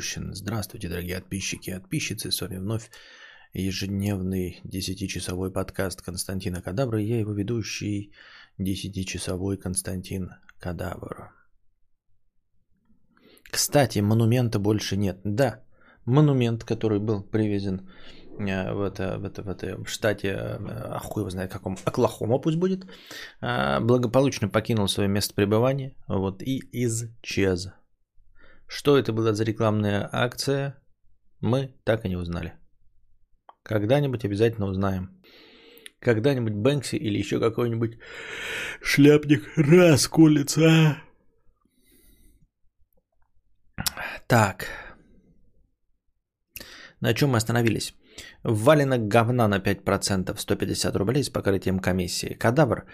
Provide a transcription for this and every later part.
Здравствуйте, дорогие подписчики и подписчицы. С вами вновь ежедневный 10-часовой подкаст Константина Кадабра. Я его ведущий 10-часовой Константин Кадавр. Кстати, монумента больше нет. Да, монумент, который был привезен э, в, это, в, это, в, это, в штате, а хуй его знает каком, Оклахома пусть будет, э, благополучно покинул свое место пребывания вот, и исчез. Что это была за рекламная акция, мы так и не узнали. Когда-нибудь обязательно узнаем. Когда-нибудь Бэнкси или еще какой-нибудь шляпник расколется. А? Так. На чем мы остановились? Валено говна на 5%, 150 рублей с покрытием комиссии. Кадавр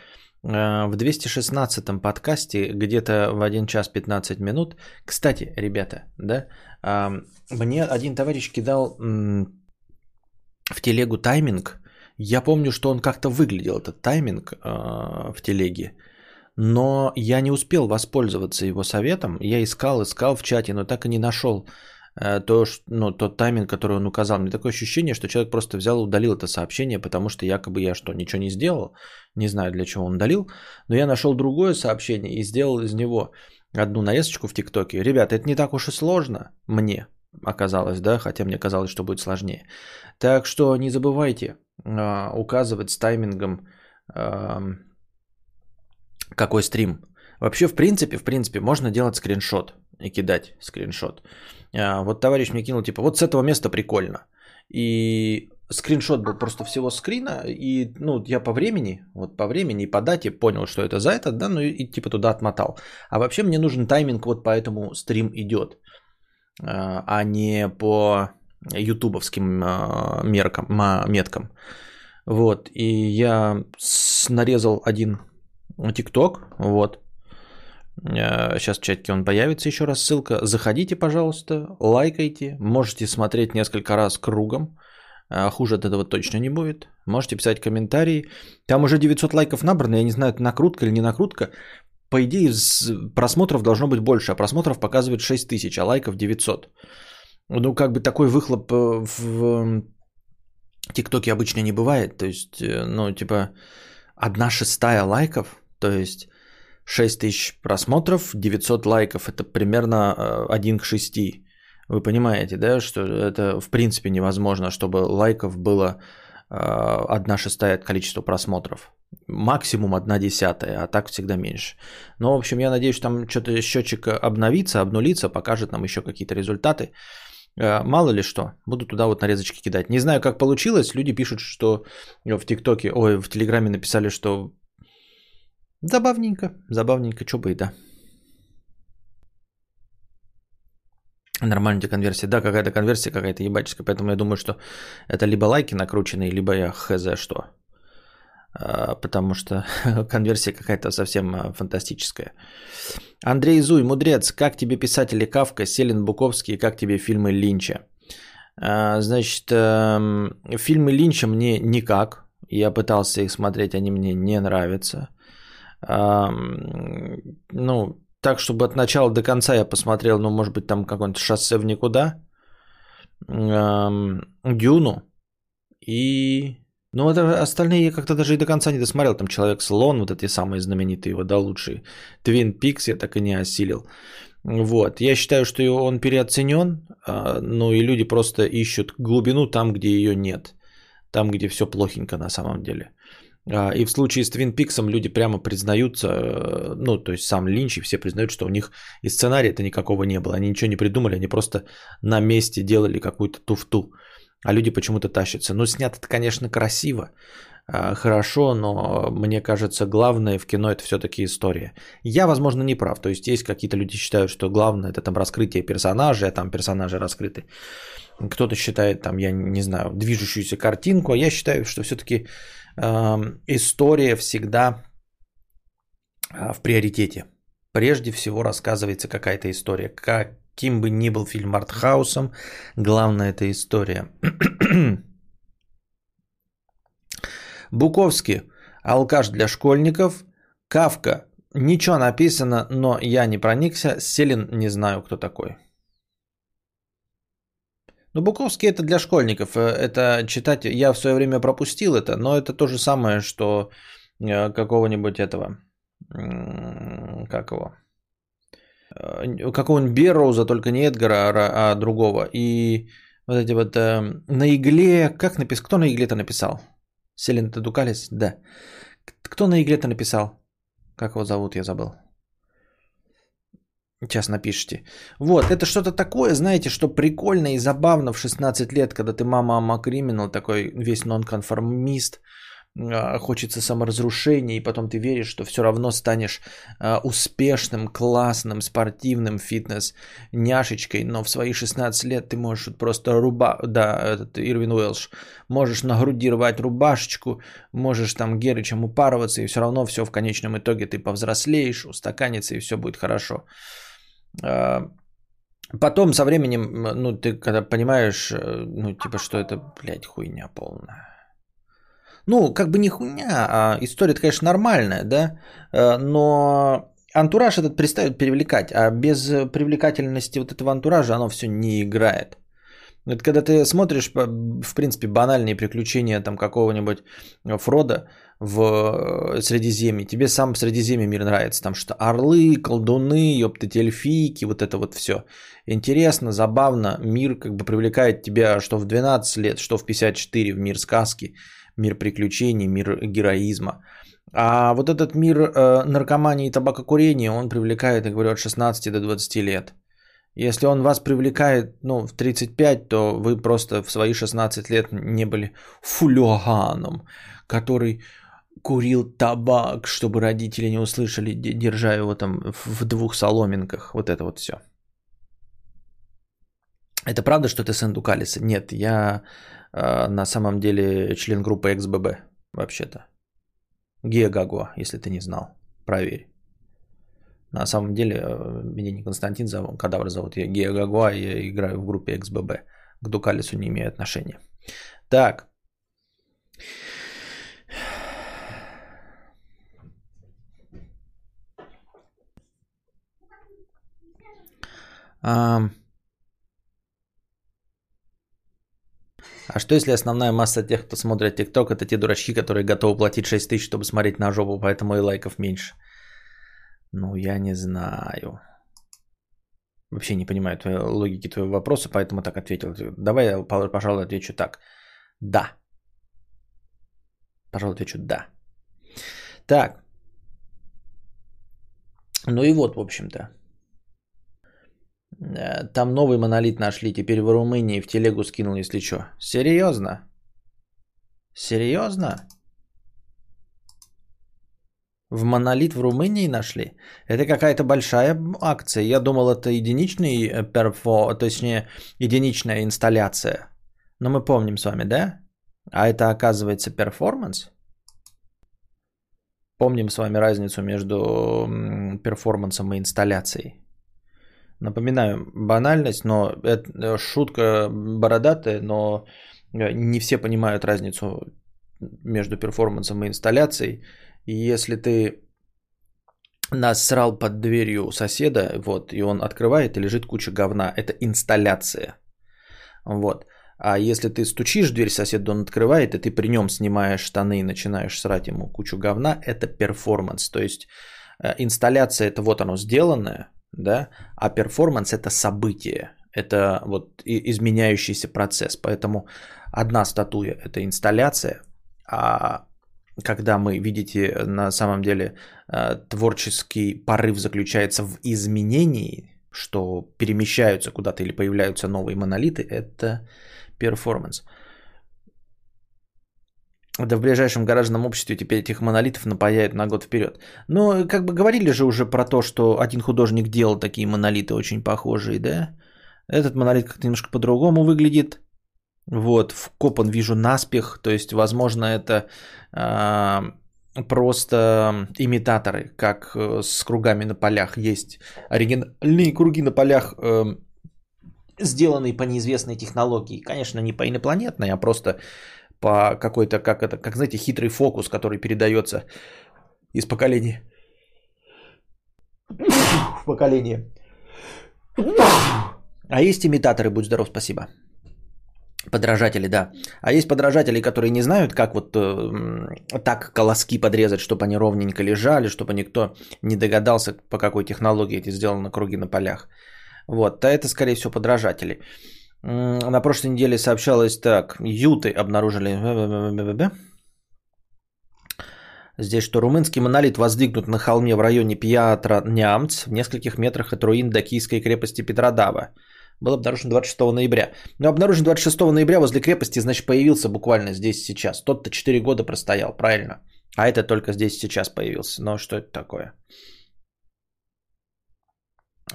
в 216-м подкасте где-то в 1 час 15 минут. Кстати, ребята, да, мне один товарищ кидал в телегу тайминг. Я помню, что он как-то выглядел, этот тайминг э, в телеге. Но я не успел воспользоваться его советом. Я искал, искал в чате, но так и не нашел Э, то, ну, тот тайминг, который он указал. Мне такое ощущение, что человек просто взял и удалил это сообщение, потому что якобы я что, ничего не сделал. Не знаю, для чего он удалил. Но я нашел другое сообщение и сделал из него одну нарезочку в ТикТоке. Ребята, это не так уж и сложно мне оказалось, да, хотя мне казалось, что будет сложнее. Так что не забывайте э, указывать с таймингом, э, какой стрим. Вообще, в принципе, в принципе, можно делать скриншот и кидать скриншот. А, вот товарищ мне кинул, типа, вот с этого места прикольно. И скриншот был просто всего скрина, и, ну, я по времени, вот по времени и по дате понял, что это за это, да, ну, и, типа туда отмотал. А вообще мне нужен тайминг, вот поэтому стрим идет, а, а не по ютубовским а, меркам, меткам. Вот, и я нарезал один тикток, вот, Сейчас э, в чатике он появится еще раз ссылка. Заходите, пожалуйста, лайкайте. Можете смотреть несколько раз кругом. Э, хуже от этого точно не будет. Можете писать комментарии. Там уже 900 лайков набрано. Я не знаю, это накрутка или не накрутка. По идее, просмотров должно быть больше. А просмотров показывает 6000, а лайков 900. Ну, как бы такой выхлоп э, в ТикТоке обычно не бывает. То есть, ну, типа, одна шестая лайков. То есть 6 тысяч просмотров, 900 лайков. Это примерно 1 э, к 6. Вы понимаете, да, что это в принципе невозможно, чтобы лайков было 1 э, шестая от количества просмотров. Максимум 1 десятая, а так всегда меньше. Но, в общем, я надеюсь, там что-то счетчик обновится, обнулится, покажет нам еще какие-то результаты. Э, мало ли что, буду туда вот нарезочки кидать. Не знаю, как получилось. Люди пишут, что в ТикТоке, ой, в Телеграме написали, что Забавненько, забавненько, что бы и да. Нормальная конверсия. Да, какая-то конверсия какая-то ебаческая, поэтому я думаю, что это либо лайки накрученные, либо я хз что. А, потому что конверсия какая-то совсем а, фантастическая. Андрей Зуй, мудрец, как тебе писатели Кавка, Селин Буковский, как тебе фильмы Линча? А, значит, эм, фильмы Линча мне никак. Я пытался их смотреть, они мне не нравятся ну, так, чтобы от начала до конца я посмотрел, ну, может быть, там какое-нибудь шоссе в никуда, Дюну и... Ну, это остальные я как-то даже и до конца не досмотрел. Там Человек-слон, вот эти самые знаменитые его, да, лучшие. Твин Пикс я так и не осилил. Вот. Я считаю, что он переоценен, ну и люди просто ищут глубину там, где ее нет. Там, где все плохенько на самом деле. А, и в случае с Твин Пиксом люди прямо признаются, э, ну, то есть сам Линч и все признают, что у них и сценария-то никакого не было. Они ничего не придумали, они просто на месте делали какую-то туфту. А люди почему-то тащатся. Ну, снято это, конечно, красиво, а, хорошо, но мне кажется, главное в кино это все-таки история. Я, возможно, не прав. То есть есть какие-то люди считают, что главное это там раскрытие персонажей, а там персонажи раскрыты. Кто-то считает там, я не знаю, движущуюся картинку, а я считаю, что все-таки история всегда а, в приоритете. Прежде всего рассказывается какая-то история. Каким бы ни был фильм артхаусом, главное это история. Буковский. Алкаш для школьников. Кавка. Ничего написано, но я не проникся. Селин не знаю, кто такой. Ну, Буковский это для школьников. Э, это читать, я в свое время пропустил это, но это то же самое, что э, какого-нибудь этого, как его, э, какого-нибудь Берроуза, только не Эдгара, а, а другого. И вот эти вот на игле, как написал, кто на игле-то написал? Селин Тедукалис? Да. Кто на игле-то написал? Как его зовут, я забыл. Сейчас напишите. Вот, это что-то такое, знаете, что прикольно и забавно в 16 лет, когда ты мама ама криминал, такой весь нонконформист, а, хочется саморазрушения, и потом ты веришь, что все равно станешь а, успешным, классным, спортивным фитнес няшечкой, но в свои 16 лет ты можешь просто руба... Да, этот Ирвин Уэлш, можешь на груди рвать рубашечку, можешь там Герычем упарываться, и все равно все в конечном итоге ты повзрослеешь, устаканится, и все будет хорошо. Потом со временем, ну, ты когда понимаешь, э, ну, типа, что это, блядь, хуйня полная. Ну, как бы не хуйня, а история конечно, нормальная, да, э, но антураж этот перестает привлекать, а без привлекательности вот этого антуража оно все не играет. Это когда ты смотришь, в принципе, банальные приключения там какого-нибудь Фрода, в э, Средиземье, тебе сам Средиземье мир нравится, там что орлы, колдуны, ёптать, эльфийки, вот это вот все. Интересно, забавно, мир как бы привлекает тебя что в 12 лет, что в 54 в мир сказки, мир приключений, мир героизма. А вот этот мир э, наркомании и табакокурения, он привлекает, я говорю, от 16 до 20 лет. Если он вас привлекает ну, в 35, то вы просто в свои 16 лет не были фулюганом, который курил табак, чтобы родители не услышали, держа его там в двух соломинках. Вот это вот все. Это правда, что ты сын Дукалиса? Нет, я э, на самом деле член группы XBB, вообще-то. Гея Гаго, если ты не знал. Проверь. На самом деле, э, меня не Константин зовут, кадавр зовут, я Гея Гаго, а я играю в группе XBB. К Дукалису не имею отношения. Так. А, что если основная масса тех, кто смотрит ТикТок, это те дурачки, которые готовы платить 6 тысяч, чтобы смотреть на жопу, поэтому и лайков меньше? Ну, я не знаю. Вообще не понимаю твоей логики твоего вопроса, поэтому так ответил. Давай я, пожалуй, отвечу так. Да. Пожалуй, отвечу да. Так. Ну и вот, в общем-то. Э, там новый монолит нашли, теперь в Румынии в телегу скинул, если что. Серьезно? Серьезно? В монолит в Румынии нашли? Это какая-то большая акция. Я думал, это единичный э, перфо, точнее, единичная инсталляция. Но мы помним с вами, да? А это оказывается перформанс? Помним с вами разницу между перформансом и инсталляцией. Напоминаю, банальность, но это э, шутка бородатая, но э, не все понимают разницу между перформансом и инсталляцией. И если ты насрал под дверью соседа, вот, и он открывает, и лежит куча говна, это инсталляция. Вот. А если ты стучишь в дверь соседа, он открывает, и ты при нем снимаешь штаны и начинаешь срать ему кучу говна, это перформанс. То есть э, инсталляция это вот оно сделанное, да, а перформанс это событие, это вот изменяющийся процесс. Поэтому одна статуя это инсталляция, а когда мы, видите, на самом деле э, творческий порыв заключается в изменении, что перемещаются куда-то или появляются новые монолиты, это перформанс. Да в ближайшем гаражном обществе теперь этих монолитов напаяют на год вперед. Но как бы говорили же уже про то, что один художник делал такие монолиты очень похожие, да? Этот монолит как-то немножко по-другому выглядит. Вот, вкопан вижу наспех, то есть, возможно, это э, просто имитаторы, как э, с кругами на полях. Есть оригинальные круги на полях, э, сделанные по неизвестной технологии. Конечно, не по инопланетной, а просто по какой-то, как это, как знаете, хитрый фокус, который передается из поколения в поколение. А есть имитаторы, будь здоров, спасибо. Подражатели, да. А есть подражатели, которые не знают, как вот э, так колоски подрезать, чтобы они ровненько лежали, чтобы никто не догадался, по какой технологии эти сделаны круги на полях. Вот, то это, скорее всего, подражатели. На прошлой неделе сообщалось так, юты обнаружили... Здесь, что румынский монолит воздвигнут на холме в районе Пьятра Нямц в нескольких метрах от руин Докийской крепости Петродава был обнаружен 26 ноября. Но обнаружен 26 ноября возле крепости, значит, появился буквально здесь сейчас. Тот-то 4 года простоял, правильно. А это только здесь сейчас появился. Но что это такое?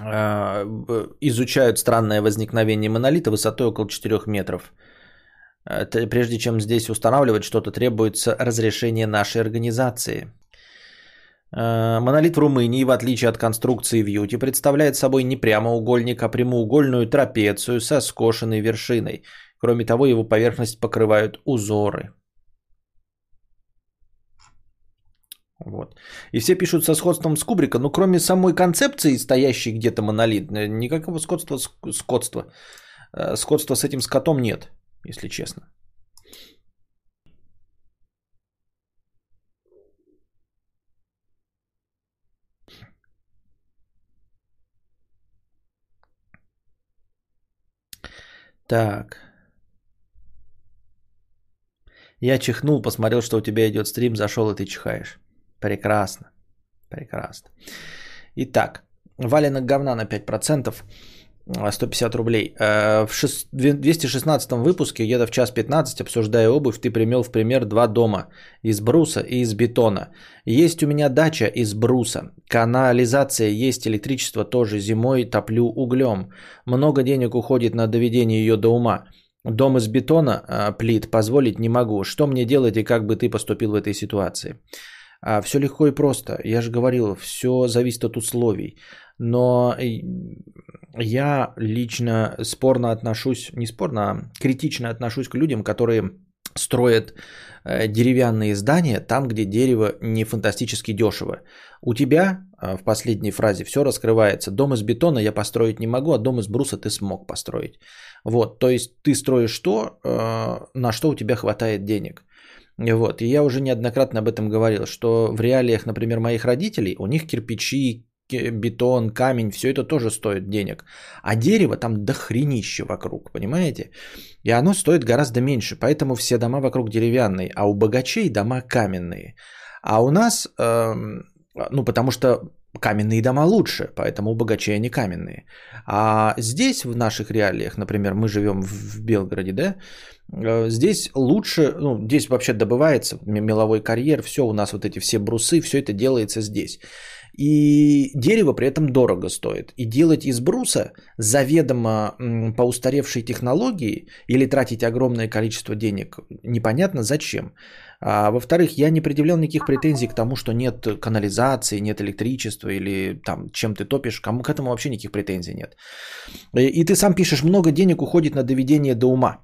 А, изучают странное возникновение монолита высотой около 4 метров. Прежде чем здесь устанавливать что-то, требуется разрешение нашей организации – Э, монолит в Румынии, в отличие от конструкции в Юте, представляет собой не прямоугольник, а прямоугольную трапецию со скошенной вершиной. Кроме того, его поверхность покрывают узоры. Вот. И все пишут со сходством с Кубрика, но кроме самой концепции, стоящей где-то монолит, э, никакого сходства, скотства, э, сходства с этим скотом нет, если честно. Так. Я чихнул, посмотрел, что у тебя идет стрим, зашел и ты чихаешь. Прекрасно. Прекрасно. Итак, валенок говна на 5%. 150 рублей. Э, в 216 выпуске, где-то в час 15, обсуждая обувь, ты примел в пример два дома из бруса и из бетона. Есть у меня дача из бруса, канализация есть, электричество тоже, зимой топлю углем. Много денег уходит на доведение ее до ума. Дом из бетона, э, плит, позволить не могу. Что мне делать и как бы ты поступил в этой ситуации? А, все легко и просто. Я же говорил, все зависит от условий. Но я лично спорно отношусь, не спорно, а критично отношусь к людям, которые строят э, деревянные здания там, где дерево не фантастически дешево. У тебя э, в последней фразе все раскрывается. Дом из бетона я построить не могу, а дом из бруса ты смог построить. Вот, то есть ты строишь то, э, на что у тебя хватает денег. Вот, и я уже неоднократно об этом говорил, что в реалиях, например, моих родителей, у них кирпичи, бетон, камень, все это тоже стоит денег. А дерево там дохренище вокруг, понимаете? И оно стоит гораздо меньше, поэтому все дома вокруг деревянные, а у богачей дома каменные. А у нас, э, ну потому что каменные дома лучше, поэтому у богачей они каменные. А здесь, в наших реалиях, например, мы живем в Белгороде, да, здесь лучше, ну, здесь вообще добывается меловой карьер, все у нас вот эти все брусы, все это делается здесь. И дерево при этом дорого стоит. И делать из бруса заведомо по устаревшей технологии или тратить огромное количество денег непонятно зачем. А во-вторых, я не предъявлял никаких претензий к тому, что нет канализации, нет электричества или там чем ты топишь. Кому к этому вообще никаких претензий нет. И ты сам пишешь, много денег уходит на доведение до ума.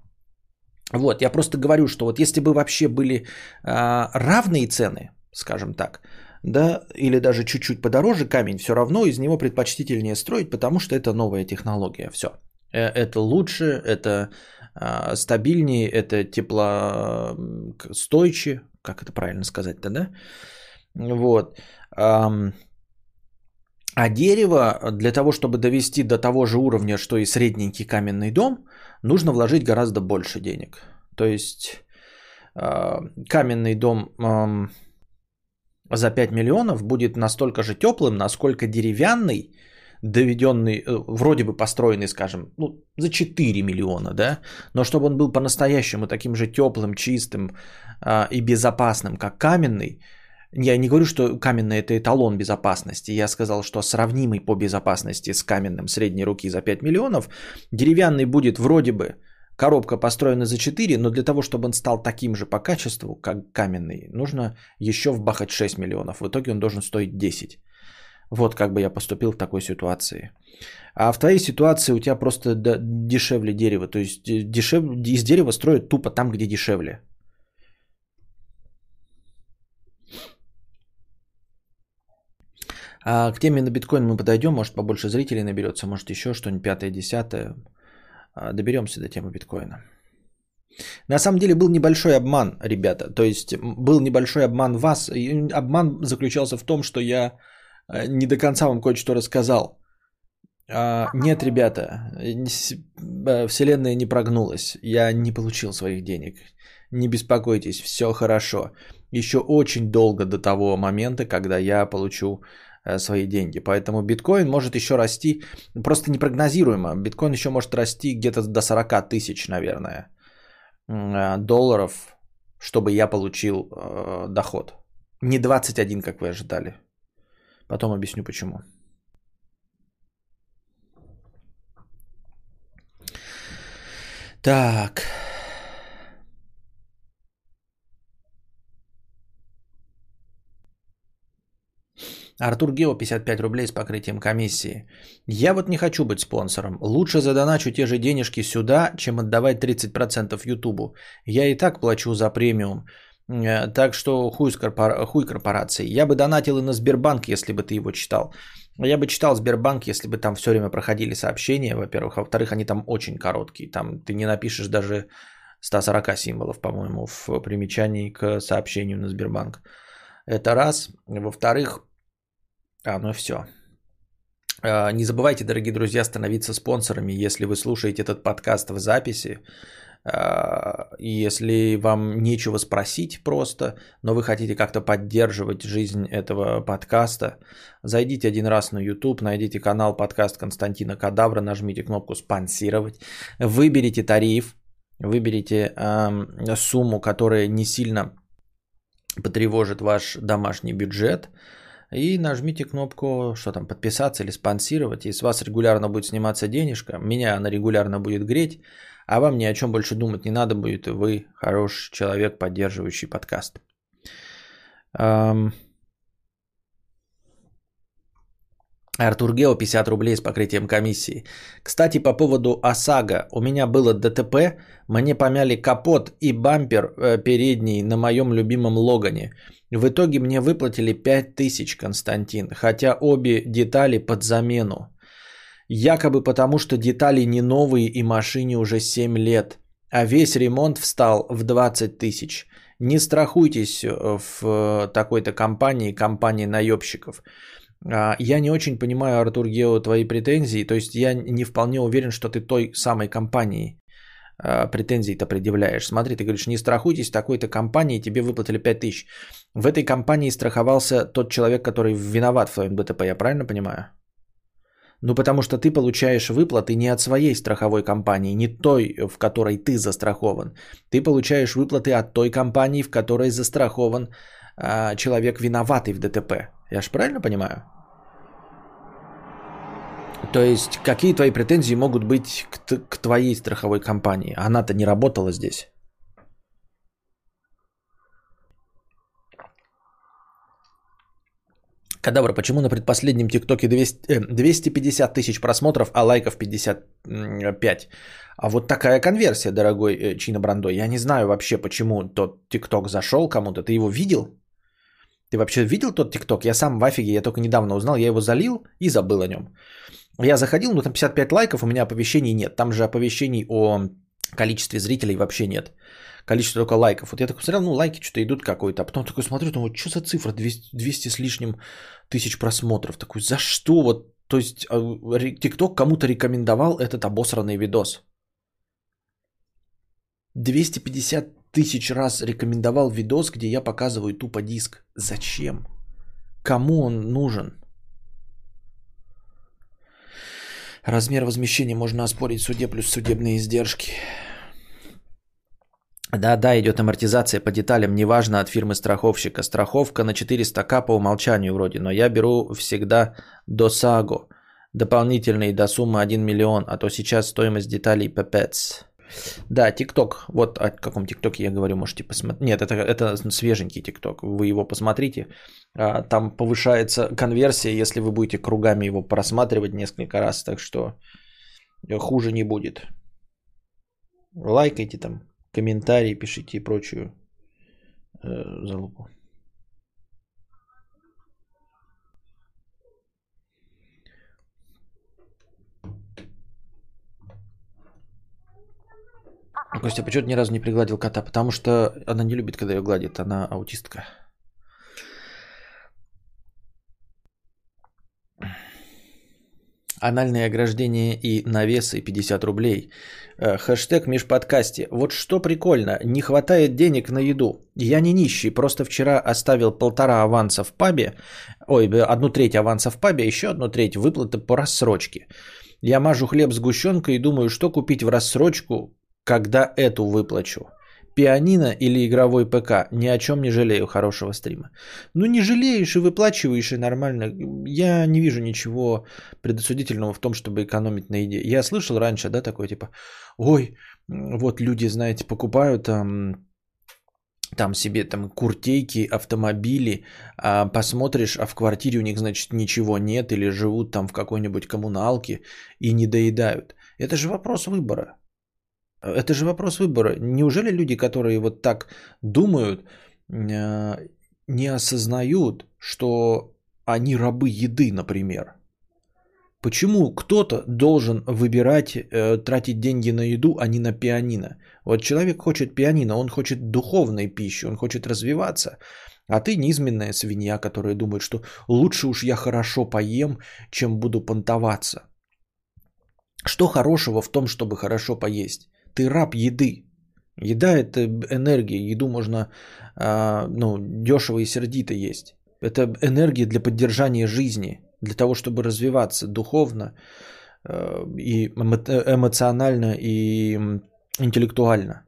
Вот, я просто говорю, что вот если бы вообще были а, равные цены, скажем так, да, или даже чуть-чуть подороже камень, все равно из него предпочтительнее строить, потому что это новая технология. Все. Э, это лучше, это а, стабильнее, это теплостойче, как это правильно сказать-то, да? Вот. А дерево для того, чтобы довести до того же уровня, что и средненький каменный дом, нужно вложить гораздо больше денег. То есть а, каменный дом за 5 миллионов будет настолько же теплым, насколько деревянный, доведенный, э, вроде бы построенный, скажем, ну, за 4 миллиона, да, но чтобы он был по-настоящему таким же теплым, чистым а, и безопасным, как каменный, я не говорю, что каменный это эталон безопасности, я сказал, что сравнимый по безопасности с каменным средней руки за 5 миллионов, деревянный будет вроде бы Коробка построена за 4, но для того, чтобы он стал таким же по качеству, как каменный, нужно еще вбахать 6 миллионов. В итоге он должен стоить 10. Вот как бы я поступил в такой ситуации. А в твоей ситуации у тебя просто дешевле дерево. То есть дешев... из дерева строят тупо там, где дешевле. А к теме на биткоин мы подойдем, может побольше зрителей наберется, может еще что-нибудь пятое, десятое. А, доберемся до темы биткоина. На самом деле был небольшой обман, ребята. То есть был небольшой обман вас. И обман заключался в том, что я э, не до конца вам кое-что рассказал. А, нет, ребята, э, Вселенная не прогнулась. Я не получил своих денег. Не беспокойтесь, все хорошо. Еще очень долго до того момента, когда я получу свои деньги. Поэтому биткоин может еще расти, просто непрогнозируемо. Биткоин еще может расти где-то до 40 тысяч, наверное, э, долларов, чтобы я получил э, доход. Не 21, как вы ожидали. Потом объясню почему. Так. Артур Гео 55 рублей с покрытием комиссии. Я вот не хочу быть спонсором. Лучше задоначу те же денежки сюда, чем отдавать 30% Ютубу. Я и так плачу за премиум. Э, так что хуй, корпора... хуй корпорации. Я бы донатил и на Сбербанк, если бы ты его читал. Я бы читал Сбербанк, если бы там все время проходили сообщения, во-первых. А во-вторых, они там очень короткие. Там ты не напишешь даже 140 символов, по-моему, в примечании к сообщению на Сбербанк. Это раз. Во-вторых, а, ну все. А, не забывайте, дорогие друзья, становиться спонсорами, если вы слушаете этот подкаст в записи. А, если вам нечего спросить просто, но вы хотите как-то поддерживать жизнь этого подкаста, зайдите один раз на YouTube, найдите канал подкаст Константина Кадавра, нажмите кнопку «Спонсировать», выберите тариф, выберите э, сумму, которая не сильно потревожит ваш домашний бюджет – и нажмите кнопку, что там, подписаться или спонсировать. И с вас регулярно будет сниматься денежка, меня она регулярно будет греть, а вам ни о чем больше думать не надо будет, вы хороший человек, поддерживающий подкаст. Артур Гео 50 рублей с покрытием комиссии. Кстати, по поводу ОСАГО. У меня было ДТП, мне помяли капот и бампер э, передний на моем любимом Логане. В итоге мне выплатили 5000, Константин, хотя обе детали под замену. Якобы потому, что детали не новые и машине уже 7 лет, а весь ремонт встал в 20 тысяч. Не страхуйтесь э, в э, такой-то компании, компании наебщиков. А, я не очень понимаю, Артур Гео, твои претензии. То есть я не вполне уверен, что ты той самой компании а, претензии-то предъявляешь. Смотри, ты говоришь, не страхуйтесь такой-то компании, тебе выплатили 5000. В этой компании страховался тот человек, который виноват в твоем ДТП, я правильно понимаю? Ну, потому что ты получаешь выплаты не от своей страховой компании, не той, в которой ты застрахован. Ты получаешь выплаты от той компании, в которой застрахован а, человек виноватый в ДТП. Я же правильно понимаю? То есть, какие твои претензии могут быть к, к твоей страховой компании? Она-то не работала здесь. Кадавр, почему на предпоследнем ТикТоке 200, 250 тысяч просмотров, а лайков 55? А вот такая конверсия, дорогой э, Чина Брандой. Я не знаю вообще, почему тот ТикТок зашел кому-то. Ты его видел? Ты вообще видел тот ТикТок? Я сам в офиге, я только недавно узнал, я его залил и забыл о нем. Я заходил, ну там 55 лайков, у меня оповещений нет. Там же оповещений о количестве зрителей вообще нет. Количество только лайков. Вот я такой смотрел, ну лайки что-то идут какой-то. А потом такой смотрю, вот что за цифра? 200, 200 с лишним тысяч просмотров. Такой, за что? Вот, то есть а, ТикТок кому-то рекомендовал этот обосранный видос. 250 тысяч раз рекомендовал видос, где я показываю тупо диск. Зачем? Кому он нужен? Размер возмещения можно оспорить в суде плюс судебные издержки. Да, да, идет амортизация по деталям, неважно от фирмы страховщика. Страховка на 400к по умолчанию вроде, но я беру всегда до САГО. Дополнительные до суммы 1 миллион, а то сейчас стоимость деталей пепец. Да, ТикТок. Вот о каком ТикТоке я говорю, можете посмотреть. Нет, это, это свеженький ТикТок. Вы его посмотрите. А, там повышается конверсия, если вы будете кругами его просматривать несколько раз. Так что хуже не будет. Лайкайте там, комментарии пишите и прочую э, залупу. Костя, почему ты ни разу не пригладил кота? Потому что она не любит, когда ее гладит. Она аутистка. Анальные ограждения и навесы 50 рублей. Э, хэштег межподкасте. Вот что прикольно, не хватает денег на еду. Я не нищий, просто вчера оставил полтора аванса в пабе. Ой, одну треть аванса в пабе, еще одну треть выплаты по рассрочке. Я мажу хлеб сгущенкой и думаю, что купить в рассрочку, когда эту выплачу. Пианино или игровой ПК. Ни о чем не жалею хорошего стрима. Ну не жалеешь и выплачиваешь, и нормально. Я не вижу ничего предосудительного в том, чтобы экономить на еде. Я слышал раньше, да, такое типа, ой, вот люди, знаете, покупают там, там себе там куртейки, автомобили, а посмотришь, а в квартире у них, значит, ничего нет, или живут там в какой-нибудь коммуналке и не доедают. Это же вопрос выбора. Это же вопрос выбора. Неужели люди, которые вот так думают, э, не осознают, что они рабы еды, например? Почему кто-то должен выбирать э, тратить деньги на еду, а не на пианино? Вот человек хочет пианино, он хочет духовной пищи, он хочет развиваться. А ты низменная свинья, которая думает, что лучше уж я хорошо поем, чем буду понтоваться. Что хорошего в том, чтобы хорошо поесть? Ты раб еды. Еда – это энергия. Еду можно а, ну, дешево и сердито есть. Это энергия для поддержания жизни, для того, чтобы развиваться духовно а, и эмоционально и интеллектуально.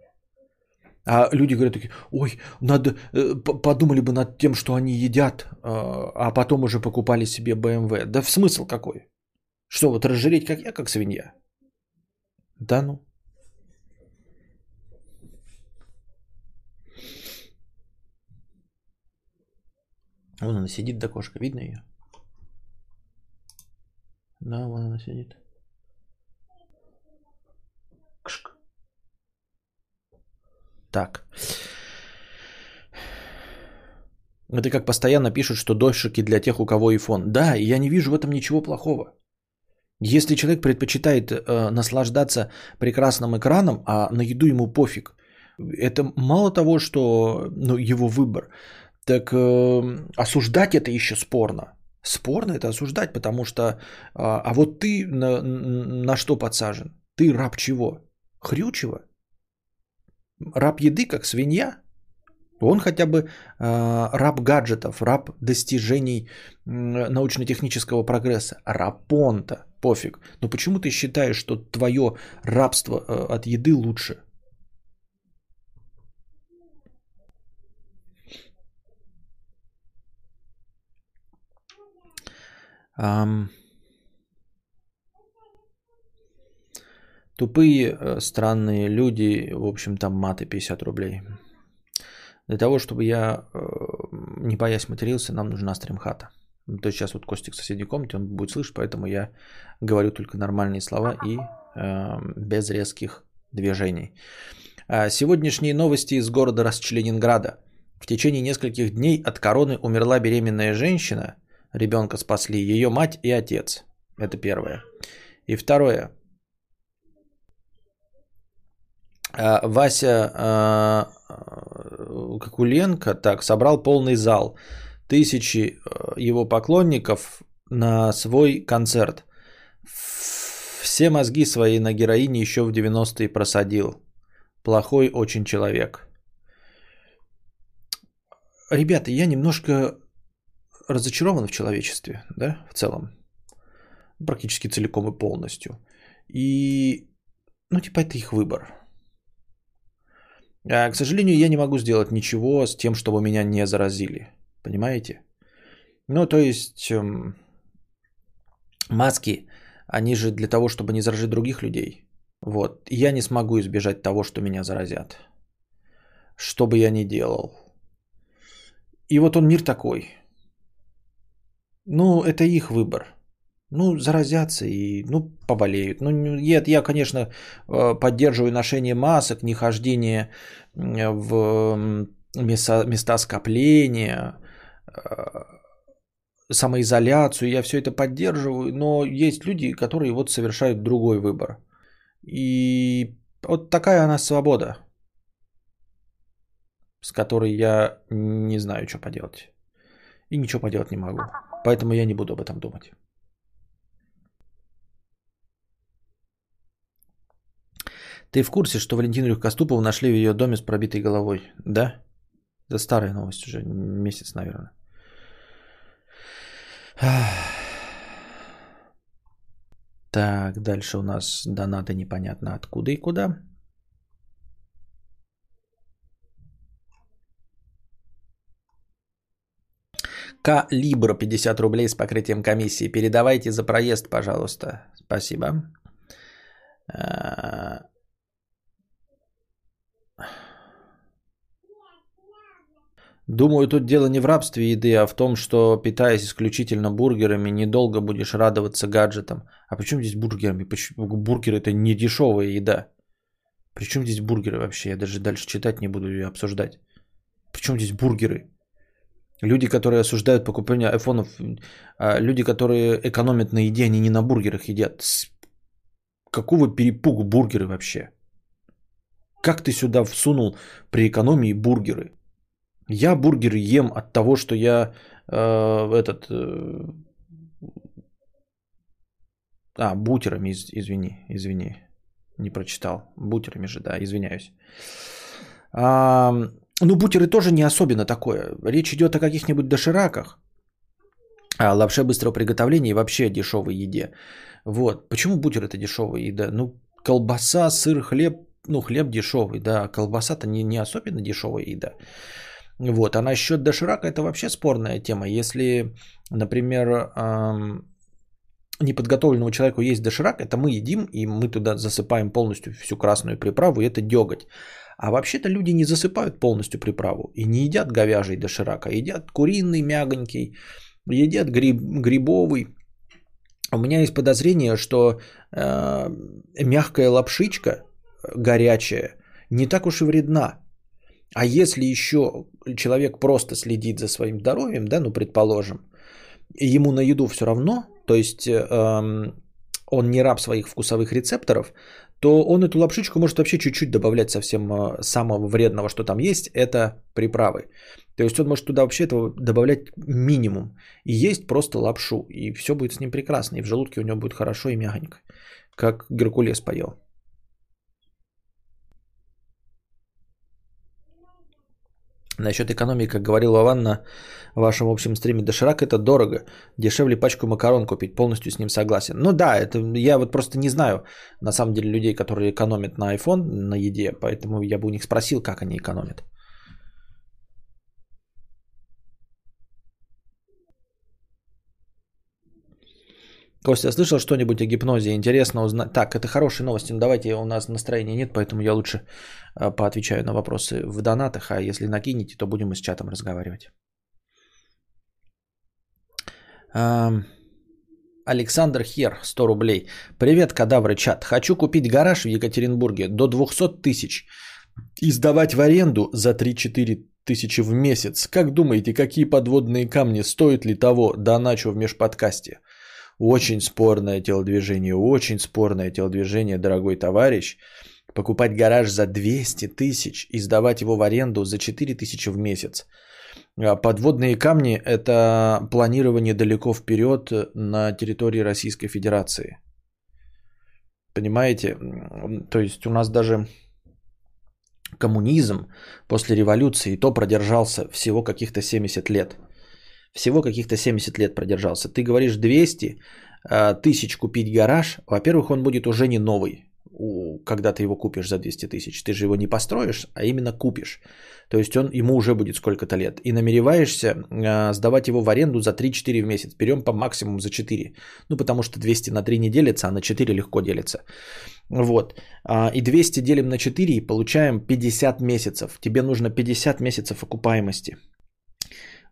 А люди говорят такие, ой, надо, э, подумали бы над тем, что они едят, а, а потом уже покупали себе BMW. Да в смысл какой? Что, вот разжиреть, как я, как свинья? Да ну. Вон она сидит, да кошка, видно ее? Да, вон она сидит. Кшк. Так. Это как постоянно пишут, что дольшики для тех, у кого iPhone. Да, я не вижу в этом ничего плохого. Если человек предпочитает э, наслаждаться прекрасным экраном, а на еду ему пофиг, это мало того, что ну, его выбор, так э, осуждать это еще спорно. Спорно это осуждать, потому что... А, а вот ты на, на что подсажен? Ты раб чего? Хрючева? Раб еды, как свинья? Он хотя бы э, раб гаджетов, раб достижений э, научно-технического прогресса, раб понта, пофиг. Но почему ты считаешь, что твое рабство э, от еды лучше? Um, тупые, э, странные люди, в общем, там маты 50 рублей. Для того, чтобы я э, не боясь матерился, нам нужна стримхата. То есть сейчас вот Костик в соседней комнате, он будет слышать, поэтому я говорю только нормальные слова и э, без резких движений. А сегодняшние новости из города Расчленинграда. В течение нескольких дней от короны умерла беременная женщина – ребенка спасли, ее мать и отец. Это первое. И второе. А, Вася а, Кокуленко так, собрал полный зал. Тысячи а, его поклонников на свой концерт. Все мозги свои на героине еще в 90-е просадил. Плохой очень человек. Ребята, я немножко разочарованы в человечестве, да, в целом. Практически целиком и полностью. И, ну, типа, это их выбор. А, к сожалению, я не могу сделать ничего с тем, чтобы меня не заразили. Понимаете? Ну, то есть, эм, маски, они же для того, чтобы не заражать других людей. Вот. я не смогу избежать того, что меня заразят. Что бы я ни делал. И вот он мир такой. Ну, это их выбор. Ну, заразятся и, ну, поболеют. Ну, нет, я, конечно, э, поддерживаю ношение масок, не хождение в места, места скопления, э, самоизоляцию, я все это поддерживаю, но есть люди, которые вот совершают другой выбор. И вот такая она свобода, с которой я не знаю, что поделать. И ничего поделать не могу. Поэтому я не буду об этом думать. Ты в курсе, что Валентину Легкоступову нашли в ее доме с пробитой головой? Да? Это старая новость уже, месяц, наверное. Так, дальше у нас донаты непонятно откуда и куда. Калибр 50 рублей с покрытием комиссии. Передавайте за проезд, пожалуйста. Спасибо. А, Думаю, тут дело не в рабстве еды, а в том, что питаясь исключительно бургерами, недолго будешь радоваться гаджетам. А почему здесь бургерами? Почему? Бургеры это не дешевая еда. Причем здесь бургеры вообще? Я даже дальше читать не буду и обсуждать. Причем здесь бургеры? Люди, которые осуждают покупание айфонов, а, люди, которые экономят на еде, они не на бургерах едят. Какого перепугу бургеры вообще? Как ты сюда всунул при экономии бургеры? Я бургер ем от того, что я э, этот... Э, а, бутерами, из, извини, извини. Не прочитал. Бутерами же, да, извиняюсь. А, ну, бутеры тоже не особенно такое. Речь идет о каких-нибудь дошираках, о лапше быстрого приготовления и вообще дешевой еде. Вот. Почему бутер это дешевая еда? Ну, колбаса, сыр, хлеб. Ну, хлеб дешевый, да. Колбаса-то не, не особенно дешевая еда. Вот. А насчет доширака это вообще спорная тема. Если, например, эм, неподготовленному человеку есть доширак, это мы едим, и мы туда засыпаем полностью всю красную приправу, и это деготь. А вообще-то люди не засыпают полностью приправу и не едят говяжий доширак, а едят куриный мягонький, едят гриб, грибовый. У меня есть подозрение, что э, мягкая лапшичка горячая не так уж и вредна. А если еще человек просто следит за своим здоровьем, да, ну предположим, ему на еду все равно, то есть эм, он не раб своих вкусовых рецепторов, то он эту лапшичку может вообще чуть-чуть добавлять совсем э, самого вредного, что там есть, это приправы. То есть он может туда вообще этого добавлять минимум. И есть просто лапшу, и все будет с ним прекрасно, и в желудке у него будет хорошо и мягонько, как Геркулес поел. Насчет экономии, как говорил Вован на вашем общем стриме, доширак это дорого. Дешевле пачку макарон купить, полностью с ним согласен. Ну да, это я вот просто не знаю, на самом деле, людей, которые экономят на iPhone, на еде, поэтому я бы у них спросил, как они экономят. Костя, слышал что-нибудь о гипнозе? Интересно узнать. Так, это хорошие новости. Но давайте, у нас настроения нет, поэтому я лучше а, поотвечаю на вопросы в донатах. А если накинете, то будем и с чатом разговаривать. Александр Хер, 100 рублей. Привет, кадавры чат. Хочу купить гараж в Екатеринбурге до 200 тысяч. И сдавать в аренду за 3-4 тысячи в месяц. Как думаете, какие подводные камни стоят ли того? Доначу в межподкасте. Очень спорное телодвижение, очень спорное телодвижение, дорогой товарищ. Покупать гараж за 200 тысяч и сдавать его в аренду за 4 тысячи в месяц. А подводные камни – это планирование далеко вперед на территории Российской Федерации. Понимаете? То есть у нас даже коммунизм после революции то продержался всего каких-то 70 лет – всего каких-то 70 лет продержался. Ты говоришь 200 а, тысяч купить гараж. Во-первых, он будет уже не новый, когда ты его купишь за 200 тысяч. Ты же его не построишь, а именно купишь. То есть он, ему уже будет сколько-то лет. И намереваешься э, сдавать его в аренду за 3-4 в месяц. Берем по максимуму за 4. Ну, потому что 200 на 3 не делится, а на 4 легко делится. Вот. А, и 200 делим на 4 и получаем 50 месяцев. Тебе нужно 50 месяцев окупаемости.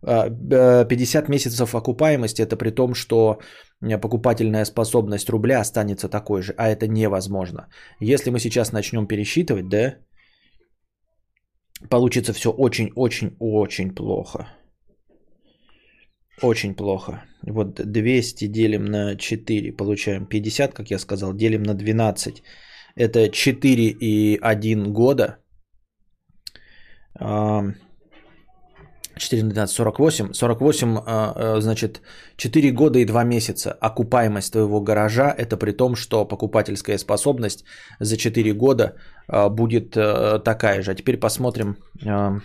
50 а, месяцев окупаемости, это при том, что покупательная способность рубля останется такой же, а это невозможно. Если мы сейчас начнем пересчитывать, да, получится все очень-очень-очень плохо. Очень плохо. Вот 200 делим на 4, получаем 50, как я сказал, делим на 12. это 4,1 года. 4 на 12, 48. 48, значит, 4 года и 2 месяца. Окупаемость твоего гаража, это при том, что покупательская способность за 4 года а, будет а, такая же. А теперь посмотрим а,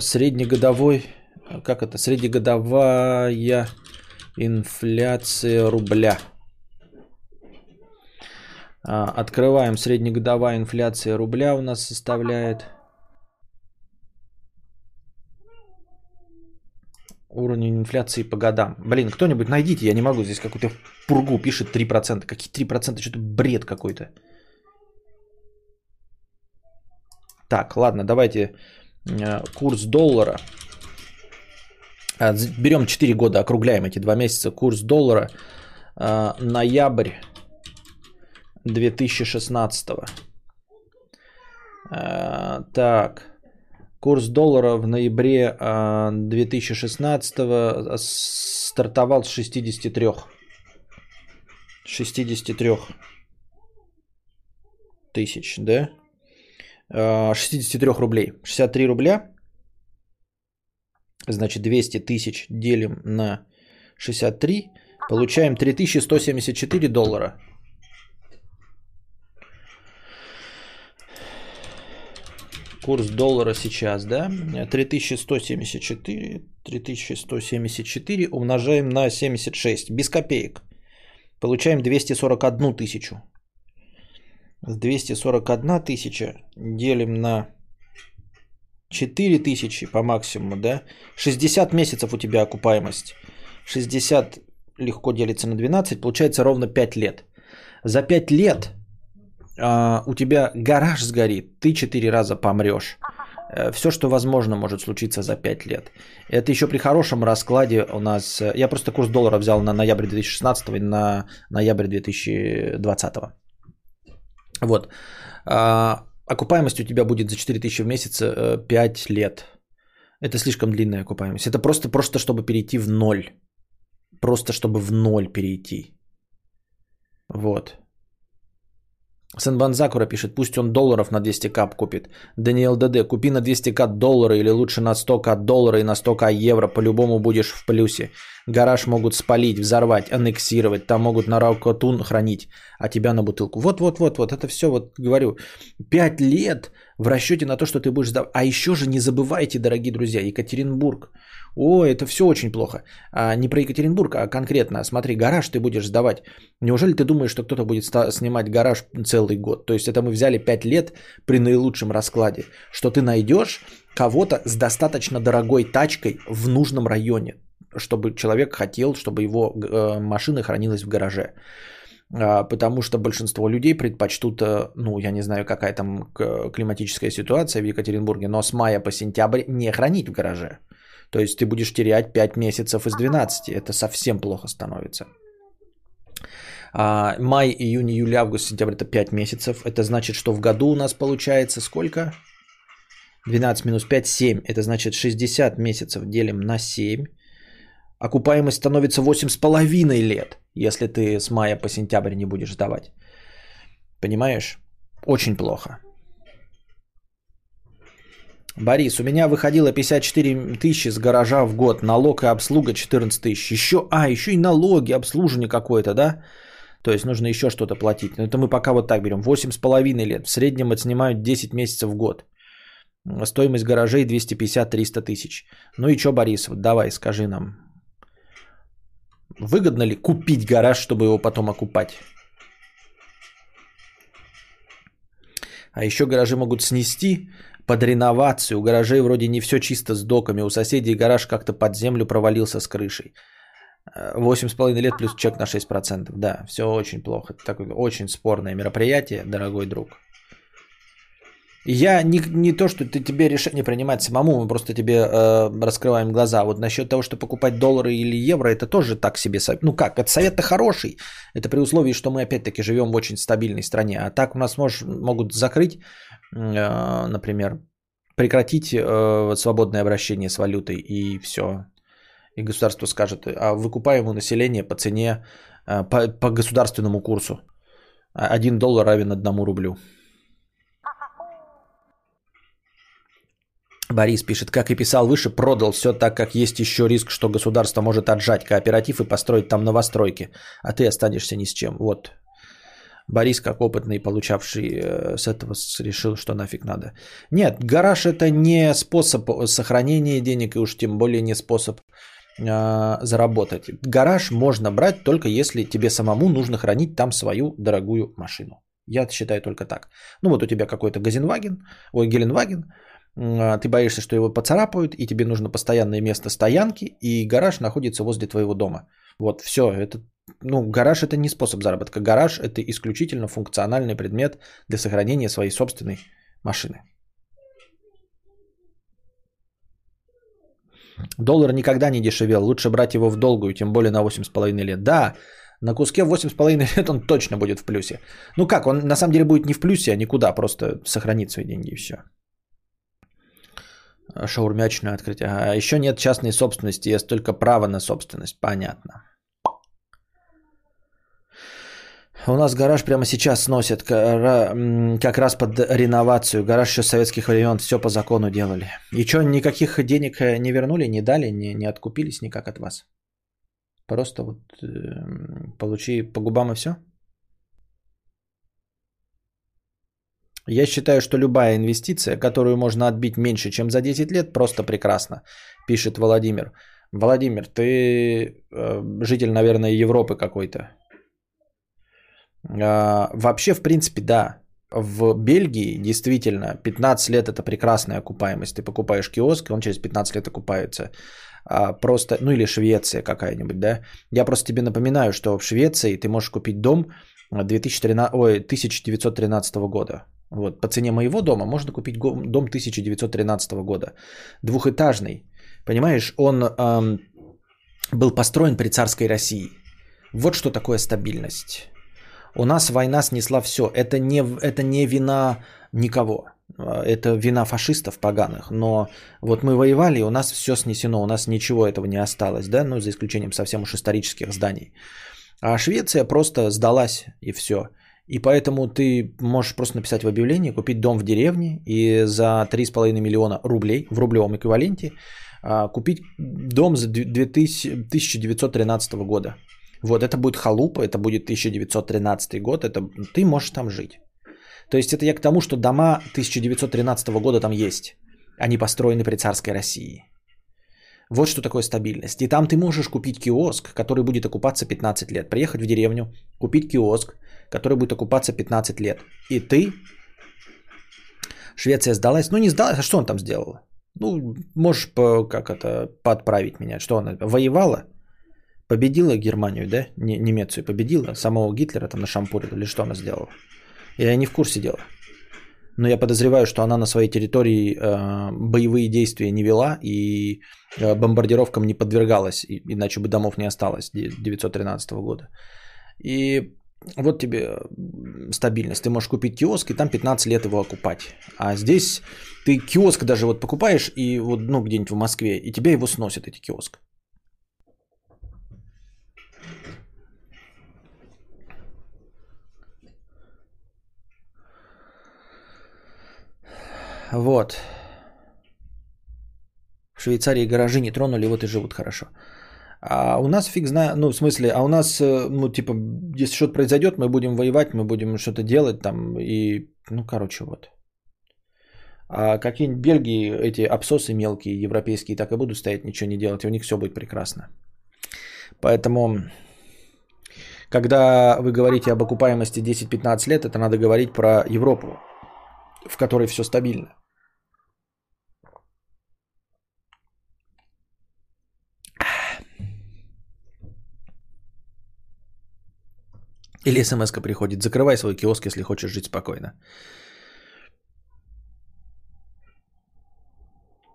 среднегодовой, как это, среднегодовая инфляция рубля. Открываем среднегодовая инфляция рубля у нас составляет Уровень инфляции по годам. Блин, кто-нибудь найдите, я не могу. Здесь какую-то пургу пишет 3%. Какие 3%? Что-то бред какой-то. Так, ладно, давайте э, курс доллара. А, берем 4 года, округляем эти 2 месяца. Курс доллара э, ноябрь 2016. Э, так. Курс доллара в ноябре 2016 а, стартовал с 63. 63 тысяч, да? 63 а, рублей. 63 рубля. Значит, 200 тысяч делим на 63. Получаем 3174 доллара. Курс доллара сейчас, да? 3174. 3174 умножаем на 76. Без копеек. Получаем 241 тысячу. 241 тысяча делим на 4 тысячи по максимуму, да? 60 месяцев у тебя окупаемость. 60 легко делится на 12, получается ровно 5 лет. За 5 лет а, у тебя гараж сгорит, ты четыре раза помрешь. Э, Все, что возможно, может случиться за 5 лет. Это еще при хорошем раскладе у нас... Э, я просто курс доллара взял на ноябрь 2016 и на ноябрь 2020. Вот. А, окупаемость у тебя будет за 4000 в месяц 5 э, лет. Это слишком длинная окупаемость. Это просто, просто чтобы перейти в ноль. Просто чтобы в ноль перейти. Вот. Сенбанзакура пишет, пусть он долларов на 200к купит. Даниэл ДД, купи на 200к доллара или лучше на 100к доллара и на 100к евро, по-любому будешь в плюсе. Гараж могут спалить, взорвать, аннексировать, там могут на раукотун хранить, а тебя на бутылку. Вот-вот-вот, вот это все, вот говорю, 5 лет в расчете на то, что ты будешь. А еще же не забывайте, дорогие друзья, Екатеринбург – о, это все очень плохо. А не про Екатеринбург, а конкретно. Смотри, гараж ты будешь сдавать. Неужели ты думаешь, что кто-то будет снимать гараж целый год? То есть это мы взяли 5 лет при наилучшем раскладе. Что ты найдешь кого-то с достаточно дорогой тачкой в нужном районе, чтобы человек хотел, чтобы его э, машина хранилась в гараже. А, потому что большинство людей предпочтут, э, ну, я не знаю, какая там климатическая ситуация в Екатеринбурге, но с мая по сентябрь не хранить в гараже. То есть ты будешь терять 5 месяцев из 12. Это совсем плохо становится. А, май, июнь, июль, август, сентябрь это 5 месяцев. Это значит, что в году у нас получается сколько? 12 минус 5, 7. Это значит 60 месяцев делим на 7. Окупаемость становится 8,5 лет, если ты с мая по сентябрь не будешь сдавать. Понимаешь? Очень плохо. Борис, у меня выходило 54 тысячи с гаража в год, налог и обслуга 14 тысяч. Еще, а, еще и налоги, обслуживание какое-то, да? То есть нужно еще что-то платить. Но это мы пока вот так берем. 8,5 лет. В среднем это снимают 10 месяцев в год. Стоимость гаражей 250-300 тысяч. Ну и что, Борис, вот давай, скажи нам. Выгодно ли купить гараж, чтобы его потом окупать? А еще гаражи могут снести, под реновацию. У гаражей вроде не все чисто с доками. У соседей гараж как-то под землю провалился с крышей. 8,5 лет плюс чек на 6%. Да, все очень плохо. Такое очень спорное мероприятие, дорогой друг. Я не, не то, что ты, тебе решение принимать самому, мы просто тебе э, раскрываем глаза. Вот насчет того, что покупать доллары или евро, это тоже так себе. Ну как, это совет-то хороший. Это при условии, что мы опять-таки живем в очень стабильной стране. А так у нас мож, могут закрыть Э, например, прекратить э, свободное обращение с валютой и все. И государство скажет, а выкупаемое население по цене, э, по, по государственному курсу. 1 доллар равен 1 рублю. Борис пишет, как и писал выше, продал все так, как есть еще риск, что государство может отжать кооператив и построить там новостройки, а ты останешься ни с чем. Вот. Борис, как опытный, получавший э, с этого, решил, что нафиг надо. Нет, гараж это не способ сохранения денег и уж тем более не способ э, заработать. Гараж можно брать только если тебе самому нужно хранить там свою дорогую машину. Я считаю только так. Ну вот у тебя какой-то Газенваген, ой, Геленваген, ты боишься, что его поцарапают, и тебе нужно постоянное место стоянки, и гараж находится возле твоего дома. Вот все, это, ну, гараж это не способ заработка. Гараж это исключительно функциональный предмет для сохранения своей собственной машины. Доллар никогда не дешевел, лучше брать его в долгую, тем более на 8,5 лет. Да, на куске 8,5 лет он точно будет в плюсе. Ну как, он на самом деле будет не в плюсе, а никуда, просто сохранит свои деньги и все. Шаурмячное открытие. А еще нет частной собственности, есть только право на собственность. Понятно. У нас гараж прямо сейчас сносят как раз под реновацию. Гараж еще советских времен все по закону делали. И что, никаких денег э, не вернули, не дали, не, не откупились никак от вас? Просто вот э, получи по губам и все? Я считаю, что любая инвестиция, которую можно отбить меньше, чем за 10 лет, просто прекрасна, пишет Владимир. Владимир, ты э, житель, наверное, Европы какой-то. Э, вообще, в принципе, да. В Бельгии действительно 15 лет это прекрасная окупаемость. Ты покупаешь киоск, и он через 15 лет окупается. А, просто, ну или Швеция какая-нибудь, да. Я просто тебе напоминаю, что в Швеции ты можешь купить дом 2013, ой, 1913 года. Вот, по цене моего дома можно купить дом 1913 года. Двухэтажный. Понимаешь, он эм, был построен при царской России. Вот что такое стабильность. У нас война снесла все. Это не, это не вина никого. Это вина фашистов поганых. Но вот мы воевали, и у нас все снесено. У нас ничего этого не осталось. Да? Ну, за исключением совсем уж исторических зданий. А Швеция просто сдалась и все. И поэтому ты можешь просто написать в объявлении, купить дом в деревне и за 3,5 миллиона рублей в рублевом эквиваленте а, купить дом за 1913 года. Вот это будет халупа, это будет 1913 год, это ты можешь там жить. То есть это я к тому, что дома 1913 года там есть. Они построены при царской России. Вот что такое стабильность. И там ты можешь купить киоск, который будет окупаться 15 лет. Приехать в деревню, купить киоск, который будет окупаться 15 лет. И ты, Швеция сдалась, ну не сдалась, а что он там сделал? Ну, можешь по, как это, подправить меня. Что она воевала? Победила Германию, да? Не, Немецию победила? Самого Гитлера там на шампуре или что она сделала? Я не в курсе дела. Но я подозреваю, что она на своей территории э, боевые действия не вела и э, бомбардировкам не подвергалась, и, иначе бы домов не осталось 1913 года. И вот тебе стабильность. Ты можешь купить киоск и там 15 лет его окупать. А здесь ты киоск даже вот покупаешь и вот ну где-нибудь в Москве, и тебя его сносят эти киоск. Вот. В Швейцарии гаражи не тронули, вот и живут хорошо. А у нас фиг знает, ну, в смысле, а у нас, э, ну, типа, если что-то произойдет, мы будем воевать, мы будем что-то делать там, и, ну, короче, вот. А какие-нибудь Бельгии, эти абсосы мелкие, европейские, так и будут стоять, ничего не делать, и у них все будет прекрасно. Поэтому, когда вы говорите об окупаемости 10-15 лет, это надо говорить про Европу, в которой все стабильно. Или смс приходит, закрывай свой киоск, если хочешь жить спокойно.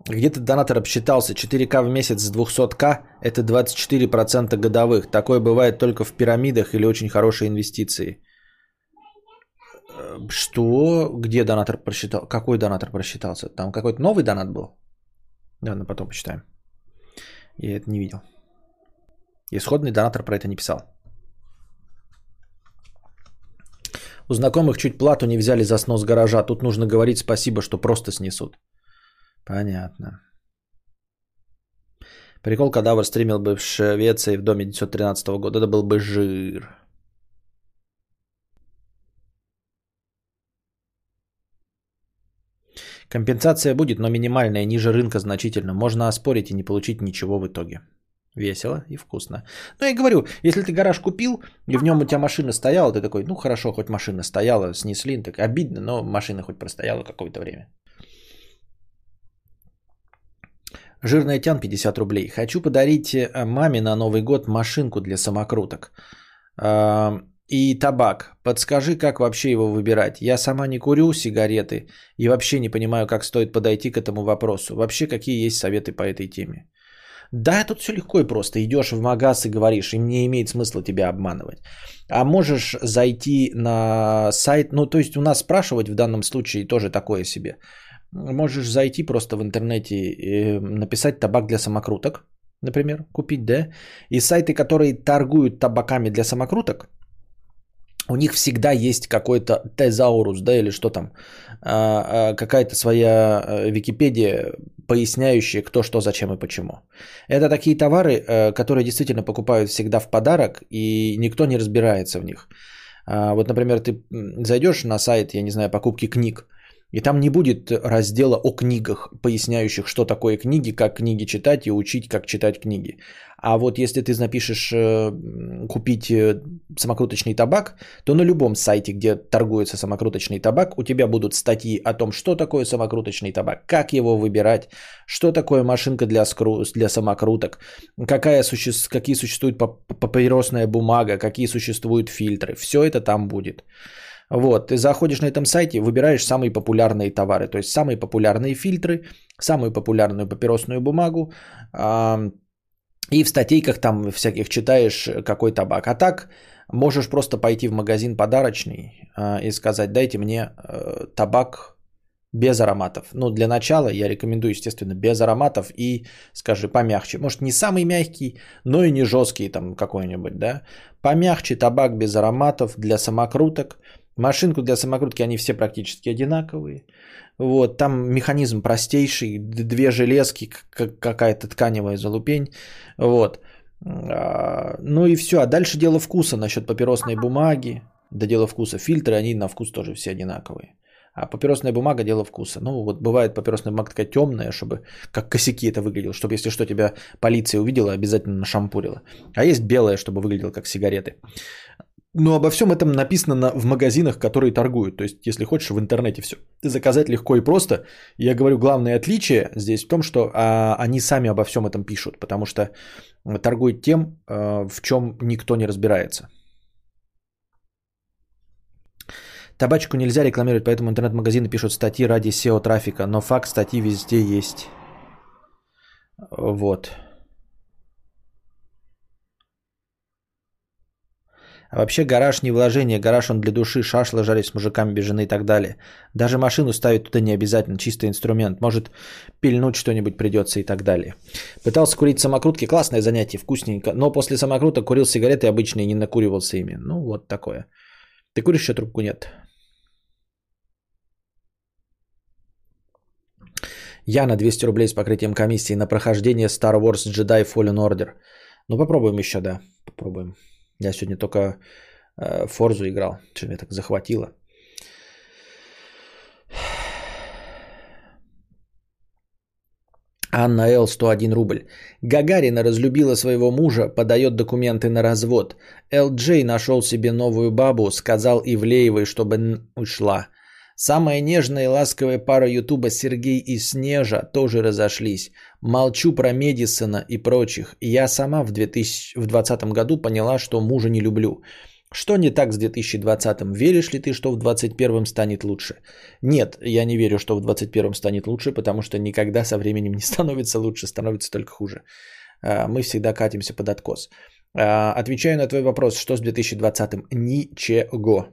Где-то донатор обсчитался, 4К в месяц с 200К – это 24% годовых. Такое бывает только в пирамидах или очень хорошие инвестиции. Э, что? Где донатор просчитал? Какой донатор просчитался? Там какой-то новый донат был? Ладно, потом почитаем. Я это не видел. Исходный донатор про это не писал. У знакомых чуть плату не взяли за снос гаража. Тут нужно говорить спасибо, что просто снесут. Понятно. Прикол, кадавр стримил бы в Швеции в доме 1913 года. Это был бы жир. Компенсация будет, но минимальная, ниже рынка значительно. Можно оспорить и не получить ничего в итоге. Весело и вкусно. Ну, я говорю, если ты гараж купил, и в нем у тебя машина стояла, ты такой, ну хорошо, хоть машина стояла, снесли, так обидно, но машина хоть простояла какое-то время. Жирный тян 50 рублей. Хочу подарить э, маме на Новый год машинку для самокруток. И табак. Подскажи, как вообще его выбирать? Я сама не курю сигареты и вообще не понимаю, как стоит подойти к этому вопросу. Вообще, какие есть советы по этой теме? Да, тут все легко и просто. Идешь в магаз и говоришь, им не имеет смысла тебя обманывать. А можешь зайти на сайт, ну то есть у нас спрашивать в данном случае тоже такое себе. Можешь зайти просто в интернете и написать табак для самокруток, например, купить, да? И сайты, которые торгуют табаками для самокруток, у них всегда есть какой-то тезаурус, да, или что там, а, а, какая-то своя э, Википедия, поясняющая, кто, что, зачем и почему. Это такие товары, э, которые действительно покупают всегда в подарок, и никто не разбирается в них. А, вот, например, ты зайдешь на сайт, я не знаю, покупки книг, и там не будет раздела о книгах, поясняющих, что такое книги, как книги читать и учить, как читать книги. А вот если ты напишешь э, купить э, самокруточный табак, то на любом сайте, где торгуется самокруточный табак, у тебя будут статьи о том, что такое самокруточный табак, как его выбирать, что такое машинка для, скру... для самокруток, какая суще... какие существует папиросная бумага, какие существуют фильтры. Все это там будет. Вот, ты заходишь на этом сайте, выбираешь самые популярные товары, то есть самые популярные фильтры, самую популярную папиросную бумагу, и в статейках там всяких читаешь, какой табак. А так можешь просто пойти в магазин подарочный а, и сказать, дайте мне э, табак без ароматов. Ну, для начала я рекомендую, естественно, без ароматов и, скажи, помягче. Может, не самый мягкий, но и не жесткий там какой-нибудь, да. Помягче табак без ароматов для самокруток. Машинку для самокрутки, они все практически одинаковые. Вот, там механизм простейший, две железки, какая-то тканевая залупень. Вот. А, ну и все. А дальше дело вкуса насчет папиросной бумаги. Да дело вкуса. Фильтры, они на вкус тоже все одинаковые. А папиросная бумага дело вкуса. Ну вот бывает папиросная бумага такая темная, чтобы как косяки это выглядело, чтобы если что тебя полиция увидела, обязательно нашампурила. А есть белая, чтобы выглядело как сигареты. Но обо всем этом написано на, в магазинах, которые торгуют. То есть, если хочешь, в интернете все заказать легко и просто. Я говорю, главное отличие здесь в том, что а, они сами обо всем этом пишут, потому что торгуют тем, а, в чем никто не разбирается. Табачку нельзя рекламировать, поэтому интернет-магазины пишут статьи ради SEO-трафика, но факт статьи везде есть. Вот. А вообще гараж не вложение, гараж он для души, шашлы жарить с мужиками без жены и так далее. Даже машину ставить туда не обязательно, чисто инструмент. Может пильнуть что-нибудь придется и так далее. Пытался курить самокрутки, классное занятие, вкусненько. Но после самокруток курил сигареты обычные, не накуривался ими. Ну вот такое. Ты куришь еще трубку? Нет. Я на 200 рублей с покрытием комиссии на прохождение Star Wars Jedi Fallen Order. Ну попробуем еще, да. Попробуем. Я сегодня только э, Форзу играл, что меня так захватило. Анна Л. 101 рубль. Гагарина разлюбила своего мужа, подает документы на развод. Л.Джей нашел себе новую бабу, сказал Ивлеевой, чтобы ушла. Самая нежная и ласковая пара Ютуба Сергей и Снежа тоже разошлись. Молчу про Медисона и прочих. Я сама в 2020 году поняла, что мужа не люблю. Что не так с 2020? Веришь ли ты, что в 2021 станет лучше? Нет, я не верю, что в 2021 станет лучше, потому что никогда со временем не становится лучше, становится только хуже. А, мы всегда катимся под откос. А, отвечаю на твой вопрос, что с 2020? Ничего.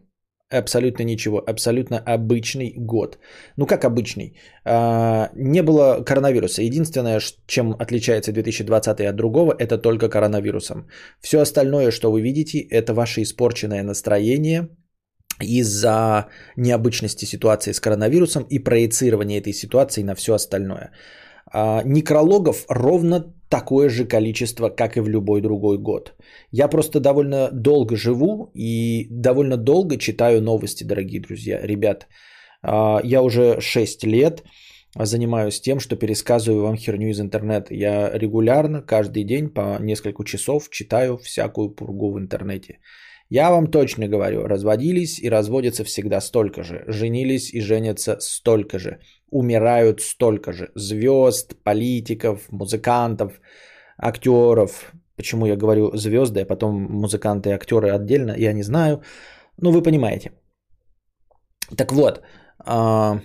Абсолютно ничего. Абсолютно обычный год. Ну как обычный? А, не было коронавируса. Единственное, чем отличается 2020 от другого, это только коронавирусом. Все остальное, что вы видите, это ваше испорченное настроение, из-за необычности ситуации с коронавирусом и проецирования этой ситуации на все остальное. А, некрологов ровно такое же количество, как и в любой другой год. Я просто довольно долго живу и довольно долго читаю новости, дорогие друзья. Ребят, а, я уже 6 лет занимаюсь тем, что пересказываю вам херню из интернета. Я регулярно, каждый день по несколько часов читаю всякую пургу в интернете. Я вам точно говорю, разводились и разводятся всегда столько же, женились и женятся столько же, умирают столько же, звезд, политиков, музыкантов, актеров. Почему я говорю звезды, а потом музыканты и актеры отдельно, я не знаю. Ну, вы понимаете. Так вот, а,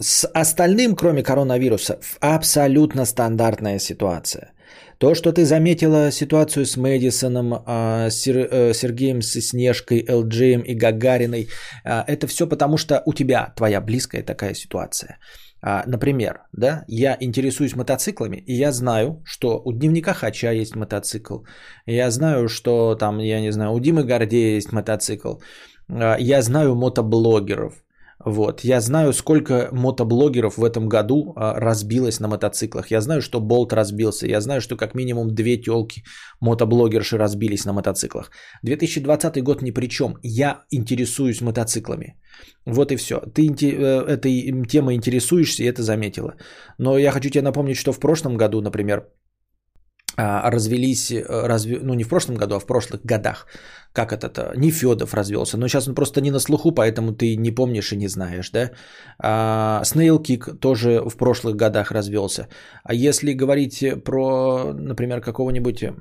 с остальным, кроме коронавируса, абсолютно стандартная ситуация. То, что ты заметила ситуацию с Мэдисоном, а, э, Сергеем Снежкой, ЛДЖем и Гагариной, а, это все потому, что у тебя твоя близкая такая ситуация. А, например, да, я интересуюсь мотоциклами, и я знаю, что у дневника Хача есть мотоцикл. Я знаю, что там, я не знаю, у Димы Гордея есть мотоцикл. Я знаю мотоблогеров. Вот. Я знаю, сколько мотоблогеров в этом году а, разбилось на мотоциклах. Я знаю, что Болт разбился. Я знаю, что как минимум две телки мотоблогерши разбились на мотоциклах. 2020 год ни при чем. Я интересуюсь мотоциклами. Вот и все. Ты э, этой темой интересуешься и это заметила. Но я хочу тебе напомнить, что в прошлом году, например, развелись, э, разв... ну не в прошлом году, а в прошлых годах, как это-то, не Федов развелся, но сейчас он просто не на слуху, поэтому ты не помнишь и не знаешь, да. А, Snail Kick тоже в прошлых годах развелся. А если говорить про, например, какого-нибудь э,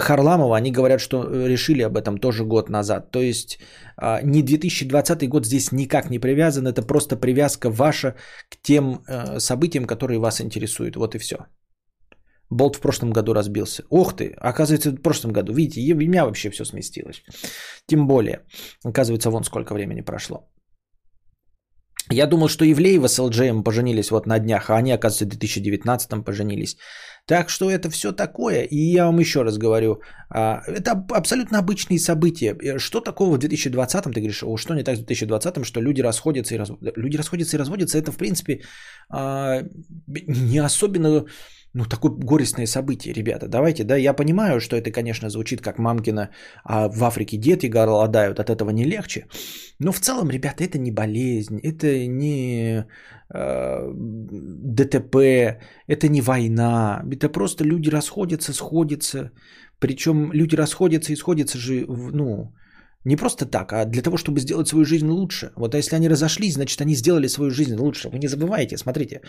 Харламова, они говорят, что решили об этом тоже год назад. То есть а, не 2020 год здесь никак не привязан, это просто привязка ваша к тем э, событиям, которые вас интересуют. Вот и все. Болт в прошлом году разбился. Ух ты, оказывается, в прошлом году. Видите, у меня вообще все сместилось. Тем более, оказывается, вон сколько времени прошло. Я думал, что Ивлеева с ЛДЖМ поженились вот на днях, а они, оказывается, в 2019 поженились. Так что это все такое. И я вам еще раз говорю, а, это абсолютно обычные события. Что такого в 2020, ты говоришь, о, что не так в 2020, что люди расходятся и разводятся. Люди расходятся и разводятся, это, в принципе, а, не особенно ну, такое горестное событие, ребята. Давайте, да, я понимаю, что это, конечно, звучит как мамкина, а в Африке дети голодают, от этого не легче. Но в целом, ребята, это не болезнь, это не э, ДТП, это не война. Это просто люди расходятся, сходятся. Причем люди расходятся и сходятся же, ну, не просто так, а для того, чтобы сделать свою жизнь лучше. Вот а если они разошлись, значит, они сделали свою жизнь лучше. Вы не забывайте, смотрите.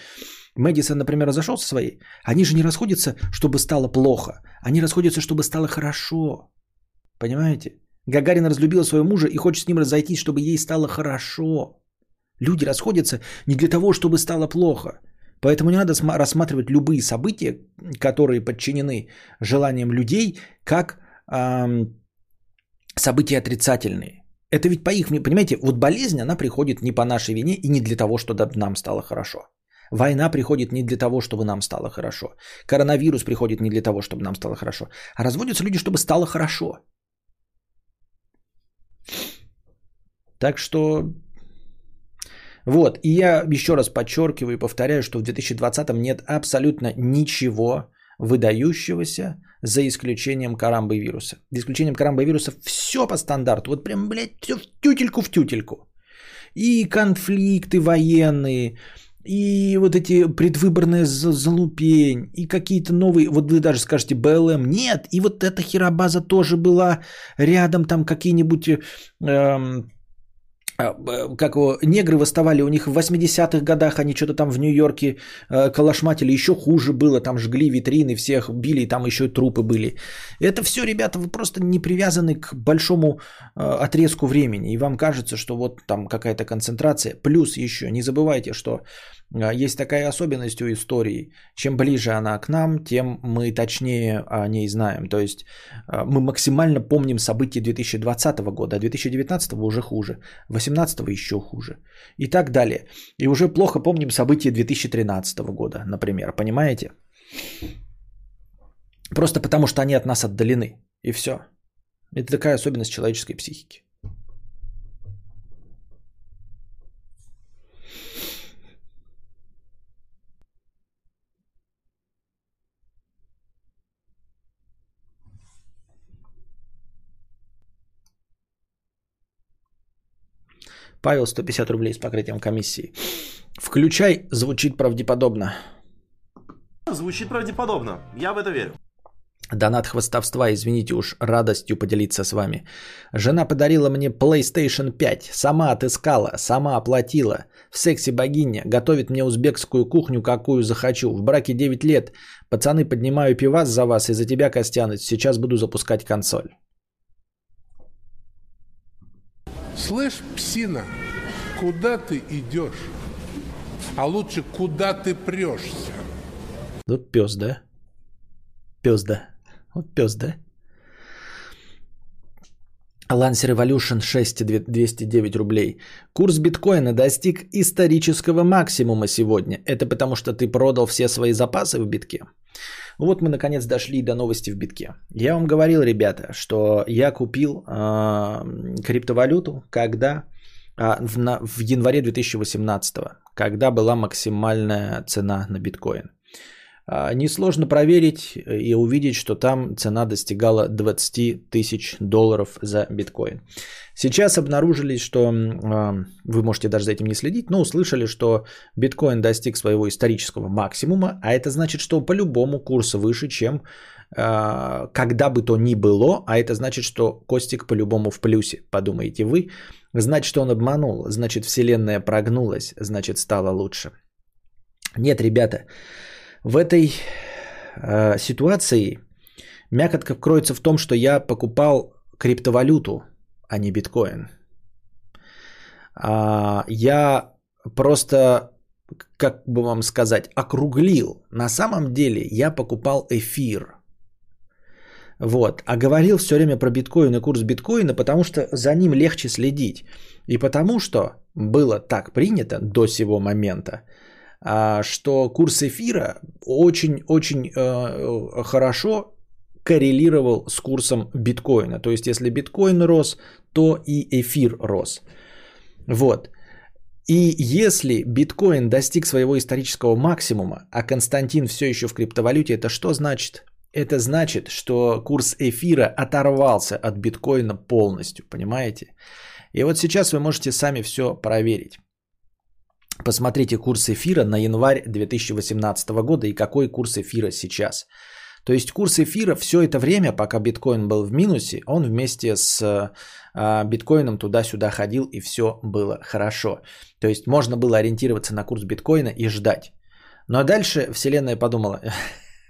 Мэдисон, например, разошел со своей. Они же не расходятся, чтобы стало плохо. Они расходятся, чтобы стало хорошо. Понимаете? Гагарина разлюбила своего мужа и хочет с ним разойтись, чтобы ей стало хорошо. Люди расходятся не для того, чтобы стало плохо. Поэтому не надо рассматривать любые события, которые подчинены желаниям людей, как эм, события отрицательные. Это ведь по их, понимаете, вот болезнь, она приходит не по нашей вине и не для того, чтобы нам стало хорошо. Война приходит не для того, чтобы нам стало хорошо. Коронавирус приходит не для того, чтобы нам стало хорошо. А разводятся люди, чтобы стало хорошо. Так что вот, и я еще раз подчеркиваю и повторяю, что в 2020 нет абсолютно ничего выдающегося, за исключением карамбы вируса. За исключением карамбы вируса все по стандарту. Вот прям, блядь, все в тютельку в тютельку. И конфликты военные, и вот эти предвыборные залупень, и какие-то новые, вот вы даже скажете БЛМ, нет, и вот эта херобаза тоже была рядом, там какие-нибудь эм, как его, негры восставали, у них в 80-х годах они что-то там в Нью-Йорке э, калашматили, еще хуже было, там жгли витрины, всех били, там еще трупы были. Это все, ребята, вы просто не привязаны к большому э, отрезку времени, и вам кажется, что вот там какая-то концентрация. Плюс еще, не забывайте, что а, есть такая особенность у истории. Чем ближе она к нам, тем мы точнее о ней знаем. То есть а, мы максимально помним события 2020 года, а 2019 уже хуже, 2018 еще хуже и так далее. И уже плохо помним события 2013 года, например, понимаете? Просто потому, что они от нас отдалены. И все. Это такая особенность человеческой психики. Павел 150 рублей с покрытием комиссии. Включай, звучит правдеподобно. Звучит правдеподобно. Я в это верю. Донат хвостовства, извините уж, радостью поделиться с вами. Жена подарила мне PlayStation 5, сама отыскала, сама оплатила. В сексе богиня, готовит мне узбекскую кухню, какую захочу. В браке 9 лет, пацаны, поднимаю пивас за вас и за тебя, Костяныч, сейчас буду запускать консоль. Слышь, псина, куда ты идешь? А лучше, куда ты прешься? Вот пес, да? Пес, да. Вот пес, да? Lance Revolution 6 209 рублей. Курс биткоина достиг исторического максимума сегодня. Это потому, что ты продал все свои запасы в битке? Вот мы наконец дошли до новости в битке. Я вам говорил, ребята, что я купил э, криптовалюту, когда э, в, на, в январе 2018, когда была максимальная цена на биткоин. А, несложно проверить и увидеть, что там цена достигала 20 тысяч долларов за биткоин. Сейчас обнаружили, что а, вы можете даже за этим не следить, но услышали, что биткоин достиг своего исторического максимума, а это значит, что по-любому курс выше, чем а, когда бы то ни было, а это значит, что Костик по-любому в плюсе, подумаете вы. Значит, он обманул, значит, вселенная прогнулась, значит, стало лучше. Нет, ребята, в этой э, ситуации мякотка кроется в том, что я покупал криптовалюту, а не биткоин. А, я просто, как бы вам сказать, округлил. На самом деле я покупал эфир. Вот. А говорил все время про биткоин и курс биткоина, потому что за ним легче следить. И потому что было так принято до сего момента, что курс эфира очень-очень э, хорошо коррелировал с курсом биткоина. То есть, если биткоин рос, то и эфир рос. Вот. И если биткоин достиг своего исторического максимума, а Константин все еще в криптовалюте, это что значит? Это значит, что курс эфира оторвался от биткоина полностью, понимаете? И вот сейчас вы можете сами все проверить. Посмотрите курс эфира на январь 2018 года и какой курс эфира сейчас. То есть курс эфира все это время, пока биткоин был в минусе, он вместе с а, биткоином туда-сюда ходил и все было хорошо. То есть можно было ориентироваться на курс биткоина и ждать. Но дальше Вселенная подумала,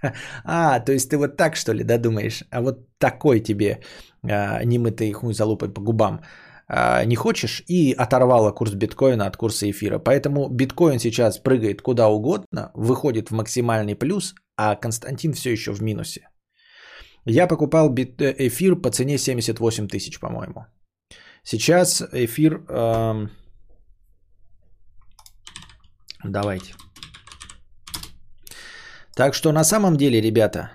а, то есть ты вот так что ли, да, думаешь? А вот такой тебе а, немытый хуй залупой по губам. А, не хочешь и оторвала курс биткоина от курса эфира. Поэтому биткоин сейчас прыгает куда угодно, выходит в максимальный плюс, а Константин все еще в минусе. Я покупал э, эфир по цене 78 тысяч, по-моему. Сейчас эфир... Эм... Давайте. Так что на самом деле, ребята,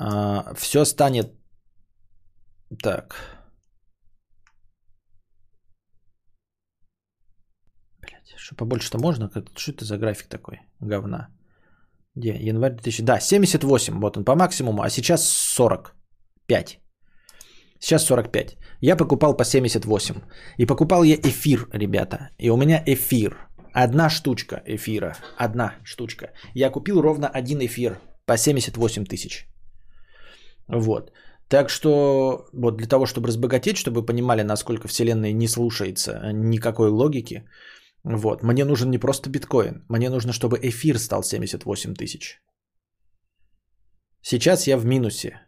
э, все станет так. Что побольше-то можно? Что это за график такой? Говна. Где? Январь 2000. Да, 78. Вот он по максимуму. А сейчас 45. Сейчас 45. Я покупал по 78. И покупал я эфир, ребята. И у меня эфир. Одна штучка эфира. Одна штучка. Я купил ровно один эфир по 78 тысяч. Вот. Так что вот для того, чтобы разбогатеть, чтобы вы понимали, насколько Вселенная не слушается никакой логики, вот. Мне нужен не просто биткоин. Мне нужно, чтобы эфир стал 78 тысяч. Сейчас я в минусе.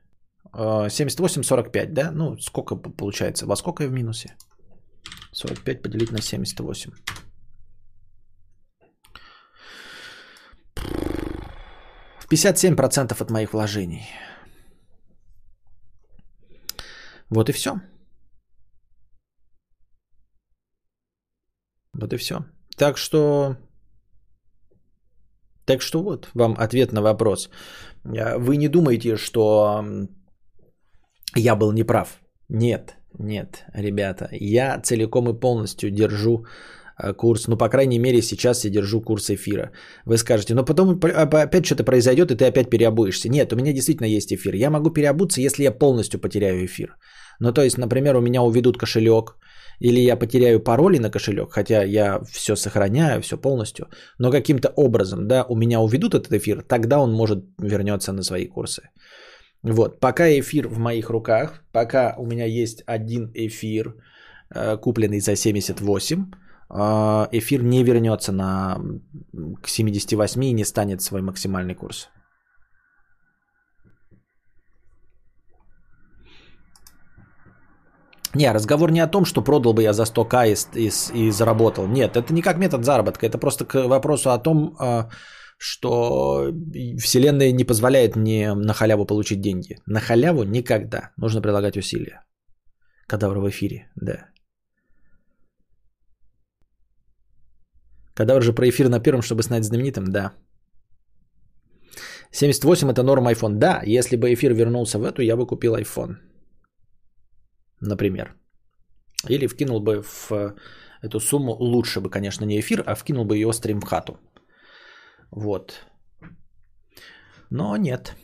78-45, э, да? Ну, сколько получается? Во сколько я в минусе? 45 поделить на 78. В 57% от моих вложений. Вот и все. Вот и все. Так что... Так что вот вам ответ на вопрос. Э, вы не думаете, что я был неправ? Нет, нет, ребята. Я целиком и полностью держу э, курс. Ну, по крайней мере, сейчас я держу курс эфира. Вы скажете, но потом опять что-то произойдет, и ты опять переобуешься. Нет, у меня действительно есть эфир. Я могу переобуться, если я полностью потеряю эфир. Ну, то есть, например, у меня уведут кошелек, или я потеряю пароли на кошелек, хотя я все сохраняю, все полностью, но каким-то образом, да, у меня уведут этот эфир, тогда он может вернется на свои курсы. Вот, пока эфир в моих руках, пока у меня есть один эфир, э, купленный за 78, э, эфир не вернется на к 78 и не станет свой максимальный курс. Не, разговор не о том, что продал бы я за 100к и, и, и заработал. Нет, это не как метод заработка. Это просто к вопросу о том, а, что Вселенная не позволяет мне на халяву получить деньги. На халяву никогда. Нужно прилагать усилия. Кадавр в эфире, да. Кадавр же про эфир на первом, чтобы стать знаменитым, да. 78 это норм iPhone. Да, если бы эфир вернулся в эту, я бы купил iPhone например. Или вкинул бы в эту сумму, лучше бы, конечно, не эфир, а вкинул бы ее стрим в хату. Вот. Но нет.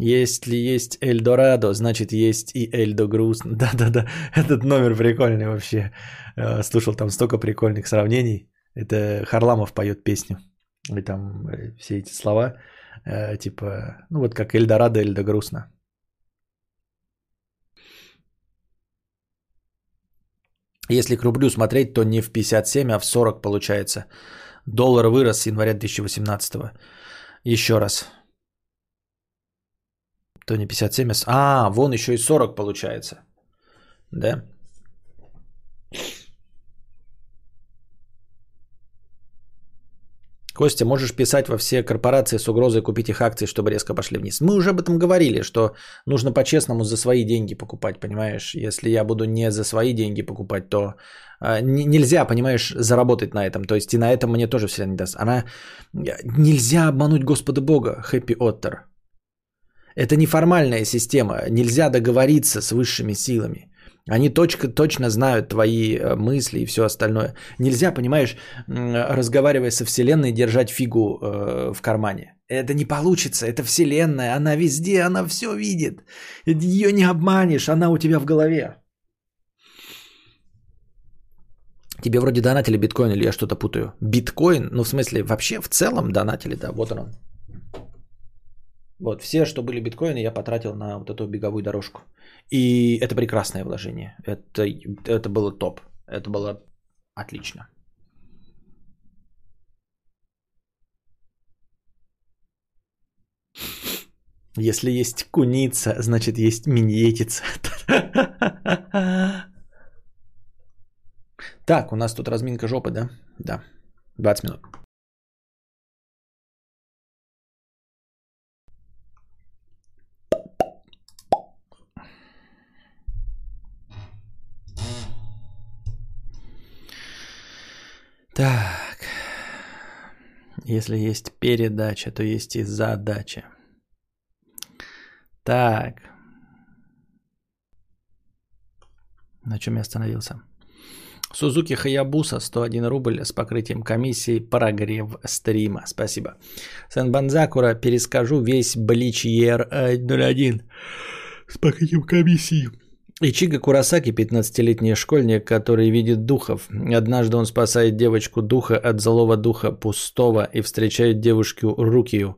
Если есть Эльдорадо, значит есть и Эльдо грустно. Да-да-да, этот номер прикольный вообще. Э, слушал там столько прикольных сравнений. Это Харламов поет песню. И там э, все эти слова, э, типа, ну вот как Эльдорадо, Эльдо грустно. Если к рублю смотреть, то не в 57, а в 40 получается. Доллар вырос с января 2018. Еще раз. То не 57, а... А, вон еще и 40 получается. Да? Костя, можешь писать во все корпорации с угрозой купить их акции, чтобы резко пошли вниз. Мы уже об этом говорили, что нужно по-честному за свои деньги покупать, понимаешь? Если я буду не за свои деньги покупать, то э, нельзя, понимаешь, заработать на этом. То есть и на этом мне тоже все не даст. Она... Нельзя обмануть Господа Бога, Хэппи Оттер. Это неформальная система. Нельзя договориться с высшими силами. Они точка, точно знают твои э, мысли и все остальное. Нельзя, понимаешь, разговаривая со Вселенной, держать фигу э, в кармане. Это не получится. Это Вселенная. Она везде, она все видит. Ее не обманешь, она у тебя в голове. Тебе вроде донатили биткоин или я что-то путаю? Биткоин? Ну, в смысле, вообще в целом донатили, да, вот он. Вот, все, что были биткоины, я потратил на вот эту беговую дорожку. И это прекрасное вложение. Это, это было топ. Это было отлично. Если есть куница, значит есть миньетица. Так, у нас тут разминка жопы, да? Да. 20 минут. Так. Если есть передача, то есть и задача. Так. На чем я остановился? Сузуки Хаябуса 101 рубль с покрытием комиссии прогрев стрима. Спасибо. Сен Банзакура перескажу весь Блич ER01 с покрытием комиссии. Ичига Курасаки, 15-летний школьник, который видит духов. Однажды он спасает девочку духа от злого духа пустого и встречает девушку Рукию.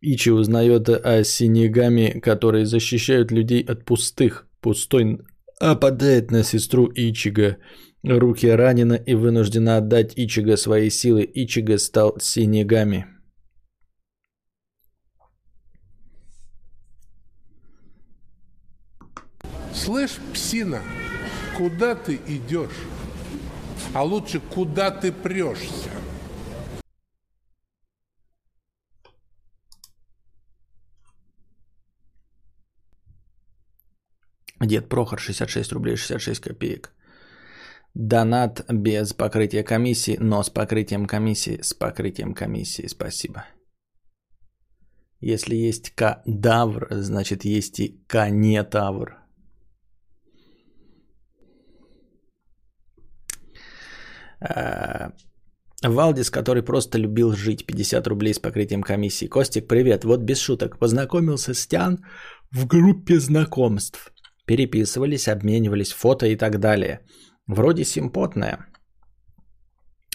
Ичи узнает о синегами, которые защищают людей от пустых. Пустой опадает на сестру Ичига. Руки ранена и вынуждена отдать Ичига свои силы. Ичига стал синегами. Слышь, псина, куда ты идешь? А лучше, куда ты прешься? Дед Прохор, 66 рублей 66 копеек. Донат без покрытия комиссии, но с покрытием комиссии, с покрытием комиссии, спасибо. Если есть кадавр, значит есть и канетавр. Валдис, который просто любил жить, 50 рублей с покрытием комиссии. Костик, привет, вот без шуток, познакомился с Тян в группе знакомств. переписывались, обменивались фото и так далее. Вроде симпотная.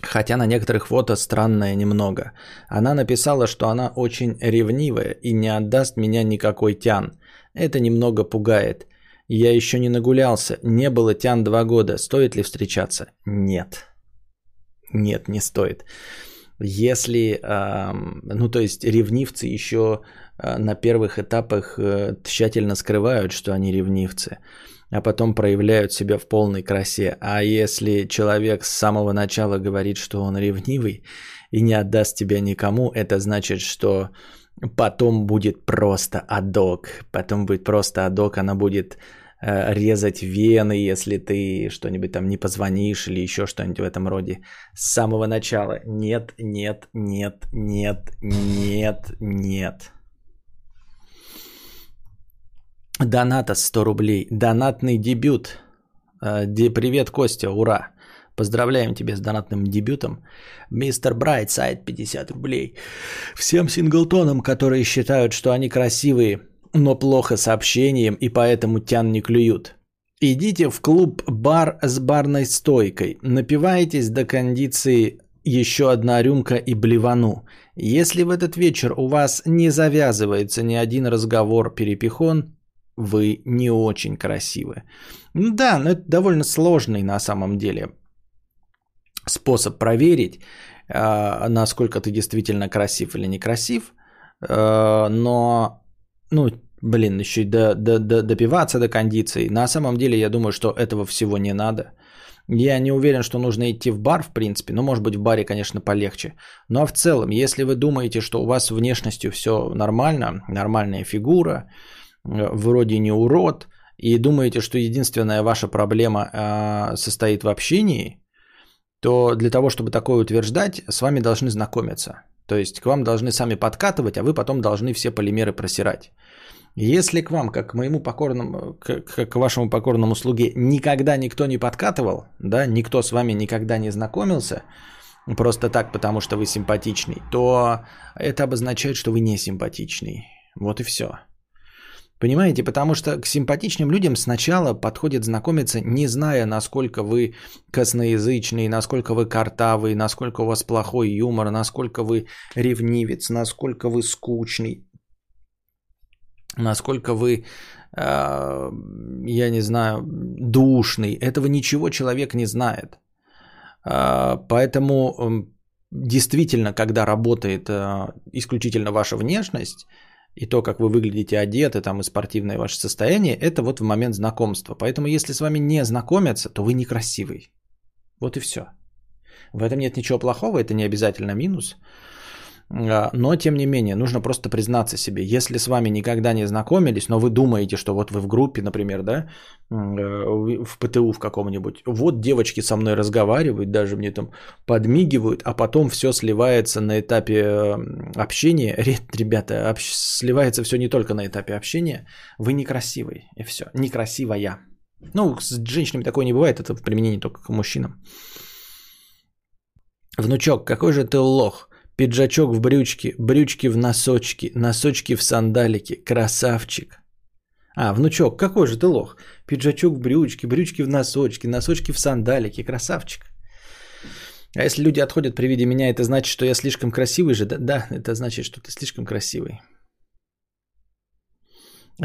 Хотя на некоторых фото странная немного. Она написала, что она очень ревнивая и не отдаст меня никакой тян. Это немного пугает. Я еще не нагулялся, не было тян два года. Стоит ли встречаться? Нет. Нет, не стоит. Если, ну то есть ревнивцы еще а, на первых этапах э, тщательно скрывают, что они ревнивцы, а потом проявляют себя в полной красе. А если человек с самого начала говорит, что он ревнивый и не отдаст тебя никому, это значит, что потом будет просто адок. Потом будет просто адок, она будет резать вены, если ты что-нибудь там не позвонишь или еще что-нибудь в этом роде. С самого начала. Нет, нет, нет, нет, нет, нет. Доната 100 рублей. Донатный дебют. Э, привет, Костя, ура. Поздравляем тебя с донатным дебютом. Мистер Брайтсайд 50 рублей. Всем синглтонам, которые считают, что они красивые, но плохо с общением и поэтому тян не клюют. Идите в клуб бар с барной стойкой. Напивайтесь до кондиции еще одна рюмка и блевану. Если в этот вечер у вас не завязывается ни один разговор-перепихон, вы не очень красивы. Да, но это довольно сложный на самом деле способ проверить, а, насколько ты действительно красив или некрасив. А, но, ну, блин, еще и до, до, до, допиваться до кондиции. На самом деле, я думаю, что этого всего не надо. Я не уверен, что нужно идти в бар, в принципе. Ну, может быть, в баре, конечно, полегче. Но в целом, если вы думаете, что у вас внешностью все нормально, нормальная фигура, вроде не урод, и думаете, что единственная ваша проблема э, состоит в общении, то для того, чтобы такое утверждать, с вами должны знакомиться. То есть к вам должны сами подкатывать, а вы потом должны все полимеры просирать. Если к вам, как к моему покорному, как к вашему покорному слуге, никогда никто не подкатывал, да, никто с вами никогда не знакомился, просто так, потому что вы симпатичный, то это обозначает, что вы не симпатичный. Вот и все. Понимаете, потому что к симпатичным людям сначала подходит знакомиться, не зная, насколько вы косноязычный, насколько вы картавый, насколько у вас плохой юмор, насколько вы ревнивец, насколько вы скучный, насколько вы, э, я не знаю, душный. Этого ничего человек не знает. Э, поэтому действительно, когда работает э, исключительно ваша внешность, и то, как вы выглядите одеты, там и спортивное ваше состояние, это вот в момент знакомства. Поэтому если с вами не знакомятся, то вы некрасивый. Вот и все. В этом нет ничего плохого, это не обязательно минус. А, но, тем не менее, нужно просто признаться себе, если с вами никогда не знакомились, но вы думаете, что вот вы в группе, например, да, э, в ПТУ в каком-нибудь, вот девочки со мной разговаривают, даже мне там подмигивают, а потом все сливается на этапе общения. Ребята, общ... сливается все не только на этапе общения, вы некрасивый, и все, некрасивая. Ну, с женщинами такое не бывает, это в применении только к мужчинам. Внучок, какой же ты лох. Пиджачок в брючке, брючки в носочки, носочки в сандалике. Красавчик. А, внучок, какой же ты лох. Пиджачок в брючке, брючки в носочки, носочки в сандалике. Красавчик. А если люди отходят при виде меня, это значит, что я слишком красивый же? Да, да это значит, что ты слишком красивый.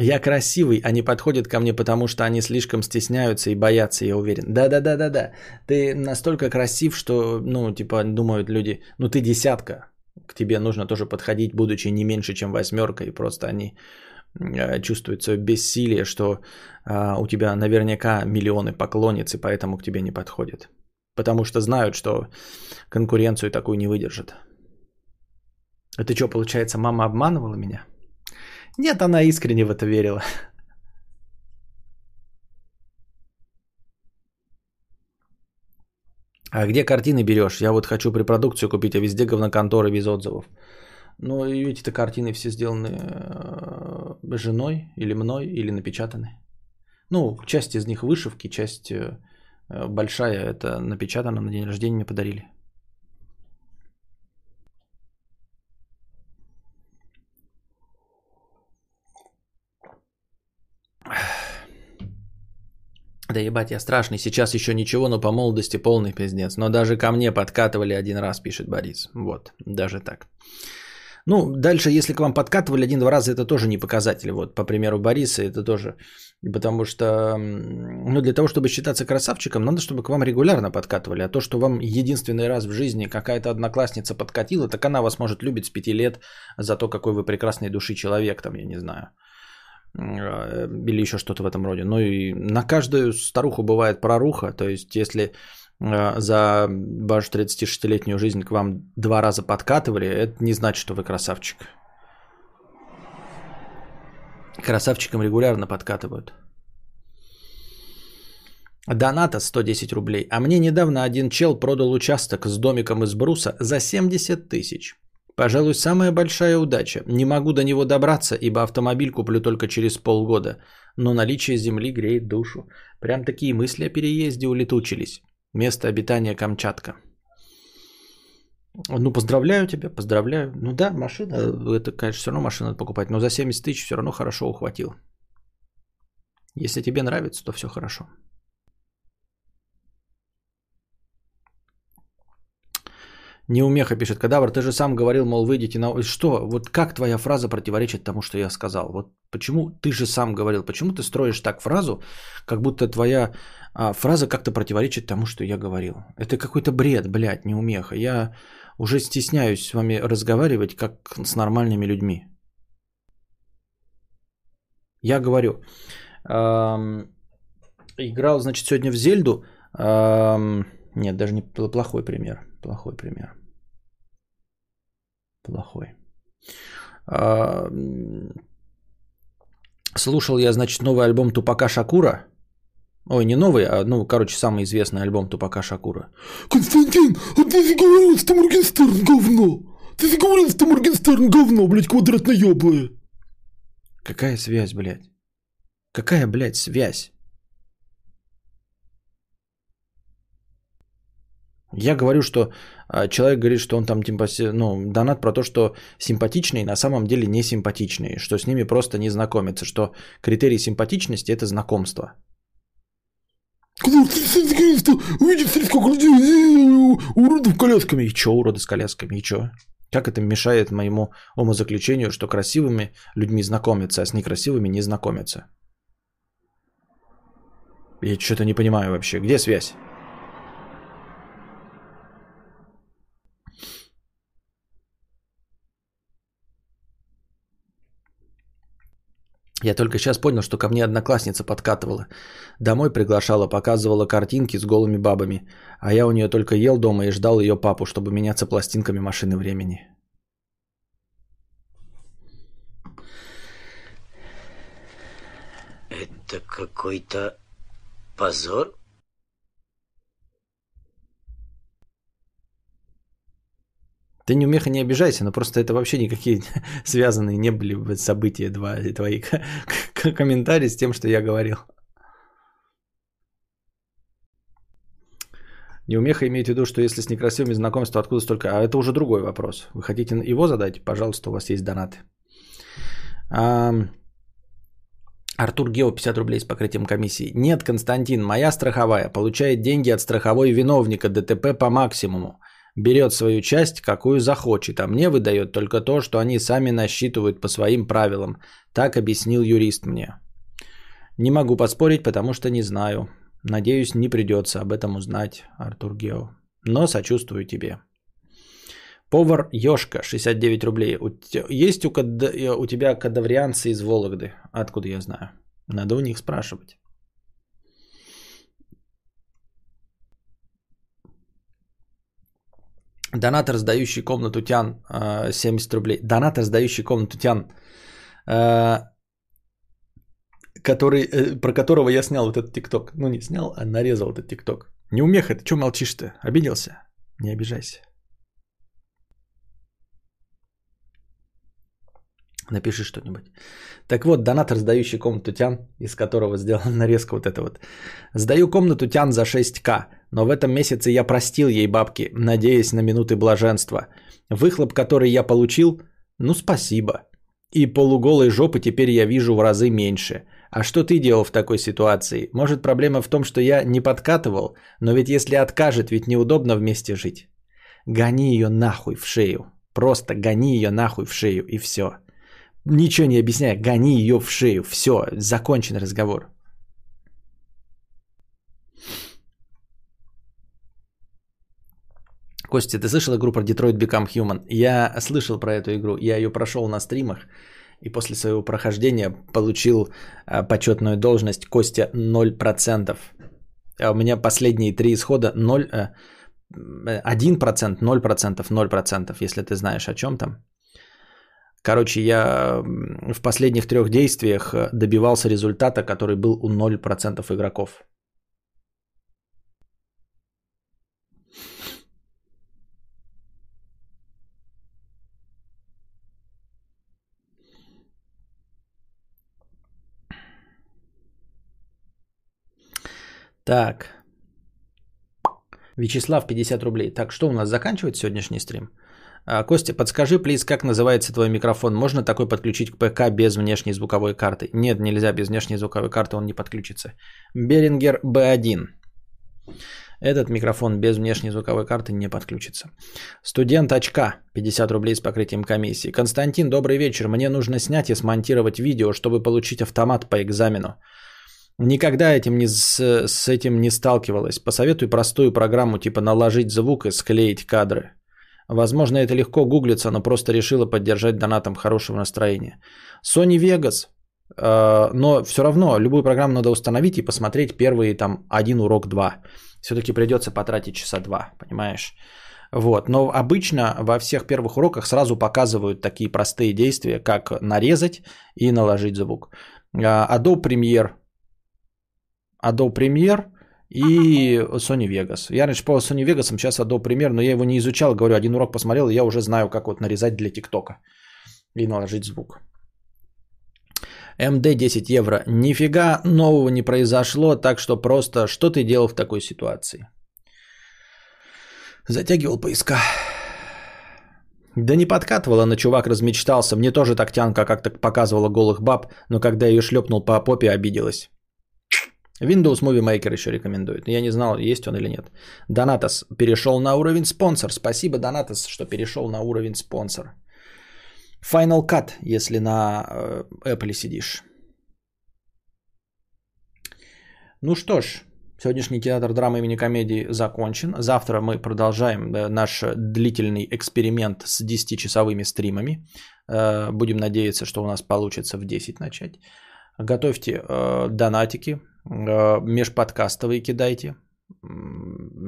Я красивый, они подходят ко мне, потому что они слишком стесняются и боятся, я уверен. Да-да-да-да-да. Ты настолько красив, что, ну, типа, думают люди, ну, ты десятка. К тебе нужно тоже подходить, будучи не меньше, чем восьмерка, и просто они э, чувствуют свое бессилие, что а, у тебя наверняка миллионы поклонниц, и поэтому к тебе не подходят. Потому что знают, что конкуренцию такую не выдержат. Это что, получается, мама обманывала меня? Нет, она искренне в это верила. А где картины берешь? Я вот хочу препродукцию купить, а везде говноконторы без отзывов. Ну, эти-то картины все сделаны э, женой или мной, или напечатаны. Ну, часть из них вышивки, часть э, большая, это напечатано на день рождения мне подарили. Да ебать, я страшный. Сейчас еще ничего, но по молодости полный пиздец. Но даже ко мне подкатывали один раз, пишет Борис. Вот, даже так. Ну, дальше, если к вам подкатывали один-два раза, это тоже не показатель. Вот, по примеру Бориса, это тоже... Потому что, ну, для того, чтобы считаться красавчиком, надо, чтобы к вам регулярно подкатывали. А то, что вам единственный раз в жизни какая-то одноклассница подкатила, так она вас может любить с пяти лет за то, какой вы прекрасной души человек, там, я не знаю. Э, или еще что-то в этом роде. Ну и на каждую старуху бывает проруха. То есть, если э, за вашу 36-летнюю жизнь к вам два раза подкатывали, это не значит, что вы красавчик. Красавчикам регулярно подкатывают. Доната 110 рублей. А мне недавно один чел продал участок с домиком из бруса за 70 тысяч. Пожалуй, самая большая удача. Не могу до него добраться, ибо автомобиль куплю только через полгода. Но наличие земли греет душу. Прям такие мысли о переезде улетучились. Место обитания Камчатка. Ну, поздравляю тебя, поздравляю. Ну да, машина, это, конечно, все равно машину надо покупать, но за 70 тысяч все равно хорошо ухватил. Если тебе нравится, то все хорошо. Неумеха пишет, Кадавр, ты же сам говорил, мол, выйдите на... Что? Вот как твоя фраза противоречит тому, что я сказал? Вот почему ты же сам говорил? Почему ты строишь так фразу, как будто твоя а, фраза как-то противоречит тому, что я говорил? Это какой-то бред, блядь, неумеха. Я уже стесняюсь с вами разговаривать, как с нормальными людьми. Я говорю, играл, значит, сегодня в Зельду. Нет, даже не плохой пример. Плохой пример. Плохой. А, слушал я, значит, новый альбом Тупака Шакура. Ой, не новый, а, ну, короче, самый известный альбом Тупака Шакура. Константин, а ты же говорил, что Моргенстерн говно. Ты же говорил, что Моргенстерн говно, блядь, квадратно ёблое. Какая связь, блядь? Какая, блядь, связь? Я говорю, что а, человек говорит, что он там типа, ну, донат про то, что симпатичные на самом деле не симпатичные, что с ними просто не знакомиться, что критерий симпатичности это знакомство. Увидит сколько людей, э, уродов колясками. И что уроды с колясками, и что? Как это мешает моему умозаключению, что красивыми людьми знакомиться, а с некрасивыми не знакомиться? Я что-то не понимаю вообще. Где связь? Я только сейчас понял, что ко мне одноклассница подкатывала. Домой приглашала, показывала картинки с голыми бабами. А я у нее только ел дома и ждал ее папу, чтобы меняться пластинками машины времени. Это какой-то позор? Ты не умеха не обижайся, но просто это вообще никакие связанные не были события два, твои комментарии с тем, что я говорил. Неумеха имеет в виду, что если с некрасивыми знакомства, откуда столько... А это уже другой вопрос. Вы хотите его задать? Пожалуйста, у вас есть донаты. А... Артур Гео, 50 рублей с покрытием комиссии. Нет, Константин, моя страховая получает деньги от страховой виновника ДТП по максимуму берет свою часть, какую захочет, а мне выдает только то, что они сами насчитывают по своим правилам. Так объяснил юрист мне. Не могу поспорить, потому что не знаю. Надеюсь, не придется об этом узнать, Артур Гео. Но сочувствую тебе. Повар Ёшка, 69 рублей. Есть у, у тебя кадаврианцы из Вологды? Откуда я знаю? Надо у них спрашивать. Донатор, сдающий комнату Тян, 70 рублей. Донатор, сдающий комнату Тян, который, э, про которого я снял вот этот тикток. Ну, не снял, а нарезал этот тикток. Не умеха, ты что молчишь-то? Обиделся? Не обижайся. Напиши что-нибудь. Так вот, донатор, сдающий комнату Тян, из которого сделана нарезка вот это вот. Сдаю комнату Тян за 6к, но в этом месяце я простил ей бабки, надеясь на минуты блаженства. Выхлоп, который я получил, ну спасибо. И полуголой жопы теперь я вижу в разы меньше. А что ты делал в такой ситуации? Может, проблема в том, что я не подкатывал? Но ведь если откажет, ведь неудобно вместе жить. Гони ее нахуй в шею. Просто гони ее нахуй в шею и все. Ничего не объясняя, гони ее в шею. Все, закончен разговор. Костя, ты слышал игру про Detroit Become Human? Я слышал про эту игру. Я ее прошел на стримах. И после своего прохождения получил а, почетную должность Костя 0%. А у меня последние три исхода 0, а, 1%, 0%, 0%, если ты знаешь о чем там. Короче, я в последних трех действиях добивался результата, который был у 0% игроков. Так. Вячеслав, 50 рублей. Так, что у нас заканчивает сегодняшний стрим? А, Костя, подскажи, плиз, как называется твой микрофон? Можно такой подключить к ПК без внешней звуковой карты? Нет, нельзя без внешней звуковой карты, он не подключится. Берингер B1. Этот микрофон без внешней звуковой карты не подключится. Студент очка, 50 рублей с покрытием комиссии. Константин, добрый вечер. Мне нужно снять и смонтировать видео, чтобы получить автомат по экзамену. Никогда этим не, с, с этим не сталкивалась. Посоветуй простую программу типа наложить звук и склеить кадры. Возможно, это легко гуглится, но просто решила поддержать донатом хорошего настроения. Sony Vegas. Э, но все равно любую программу надо установить и посмотреть первый там один урок два. Все-таки придется потратить часа два, понимаешь? Вот. Но обычно во всех первых уроках сразу показывают такие простые действия, как нарезать и наложить звук. Э, Adobe Premiere Adobe Premiere и Sony Vegas. Я раньше по Sony Vegas, сейчас Adobe Premiere, но я его не изучал, говорю, один урок посмотрел, и я уже знаю, как вот нарезать для ТикТока и наложить звук. МД 10 евро. Нифига нового не произошло, так что просто что ты делал в такой ситуации? Затягивал поиска. Да не подкатывала, на чувак размечтался. Мне тоже так тянка как-то показывала голых баб, но когда ее шлепнул по попе, обиделась. Windows Movie Maker еще рекомендует. Я не знал, есть он или нет. Донатос перешел на уровень спонсор. Спасибо, Донатос, что перешел на уровень спонсор. Final Cut, если на э, Apple сидишь. Ну что ж, сегодняшний театр драмы имени комедии закончен. Завтра мы продолжаем э, наш длительный эксперимент с 10-часовыми стримами. Э, будем надеяться, что у нас получится в 10 начать. Готовьте донатики, межподкастовые кидайте,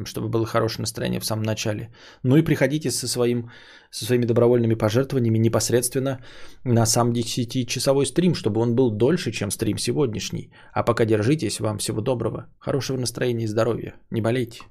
чтобы было хорошее настроение в самом начале. Ну и приходите со, своим, со своими добровольными пожертвованиями непосредственно на сам 10-часовой стрим, чтобы он был дольше, чем стрим сегодняшний. А пока держитесь, вам всего доброго, хорошего настроения и здоровья. Не болейте.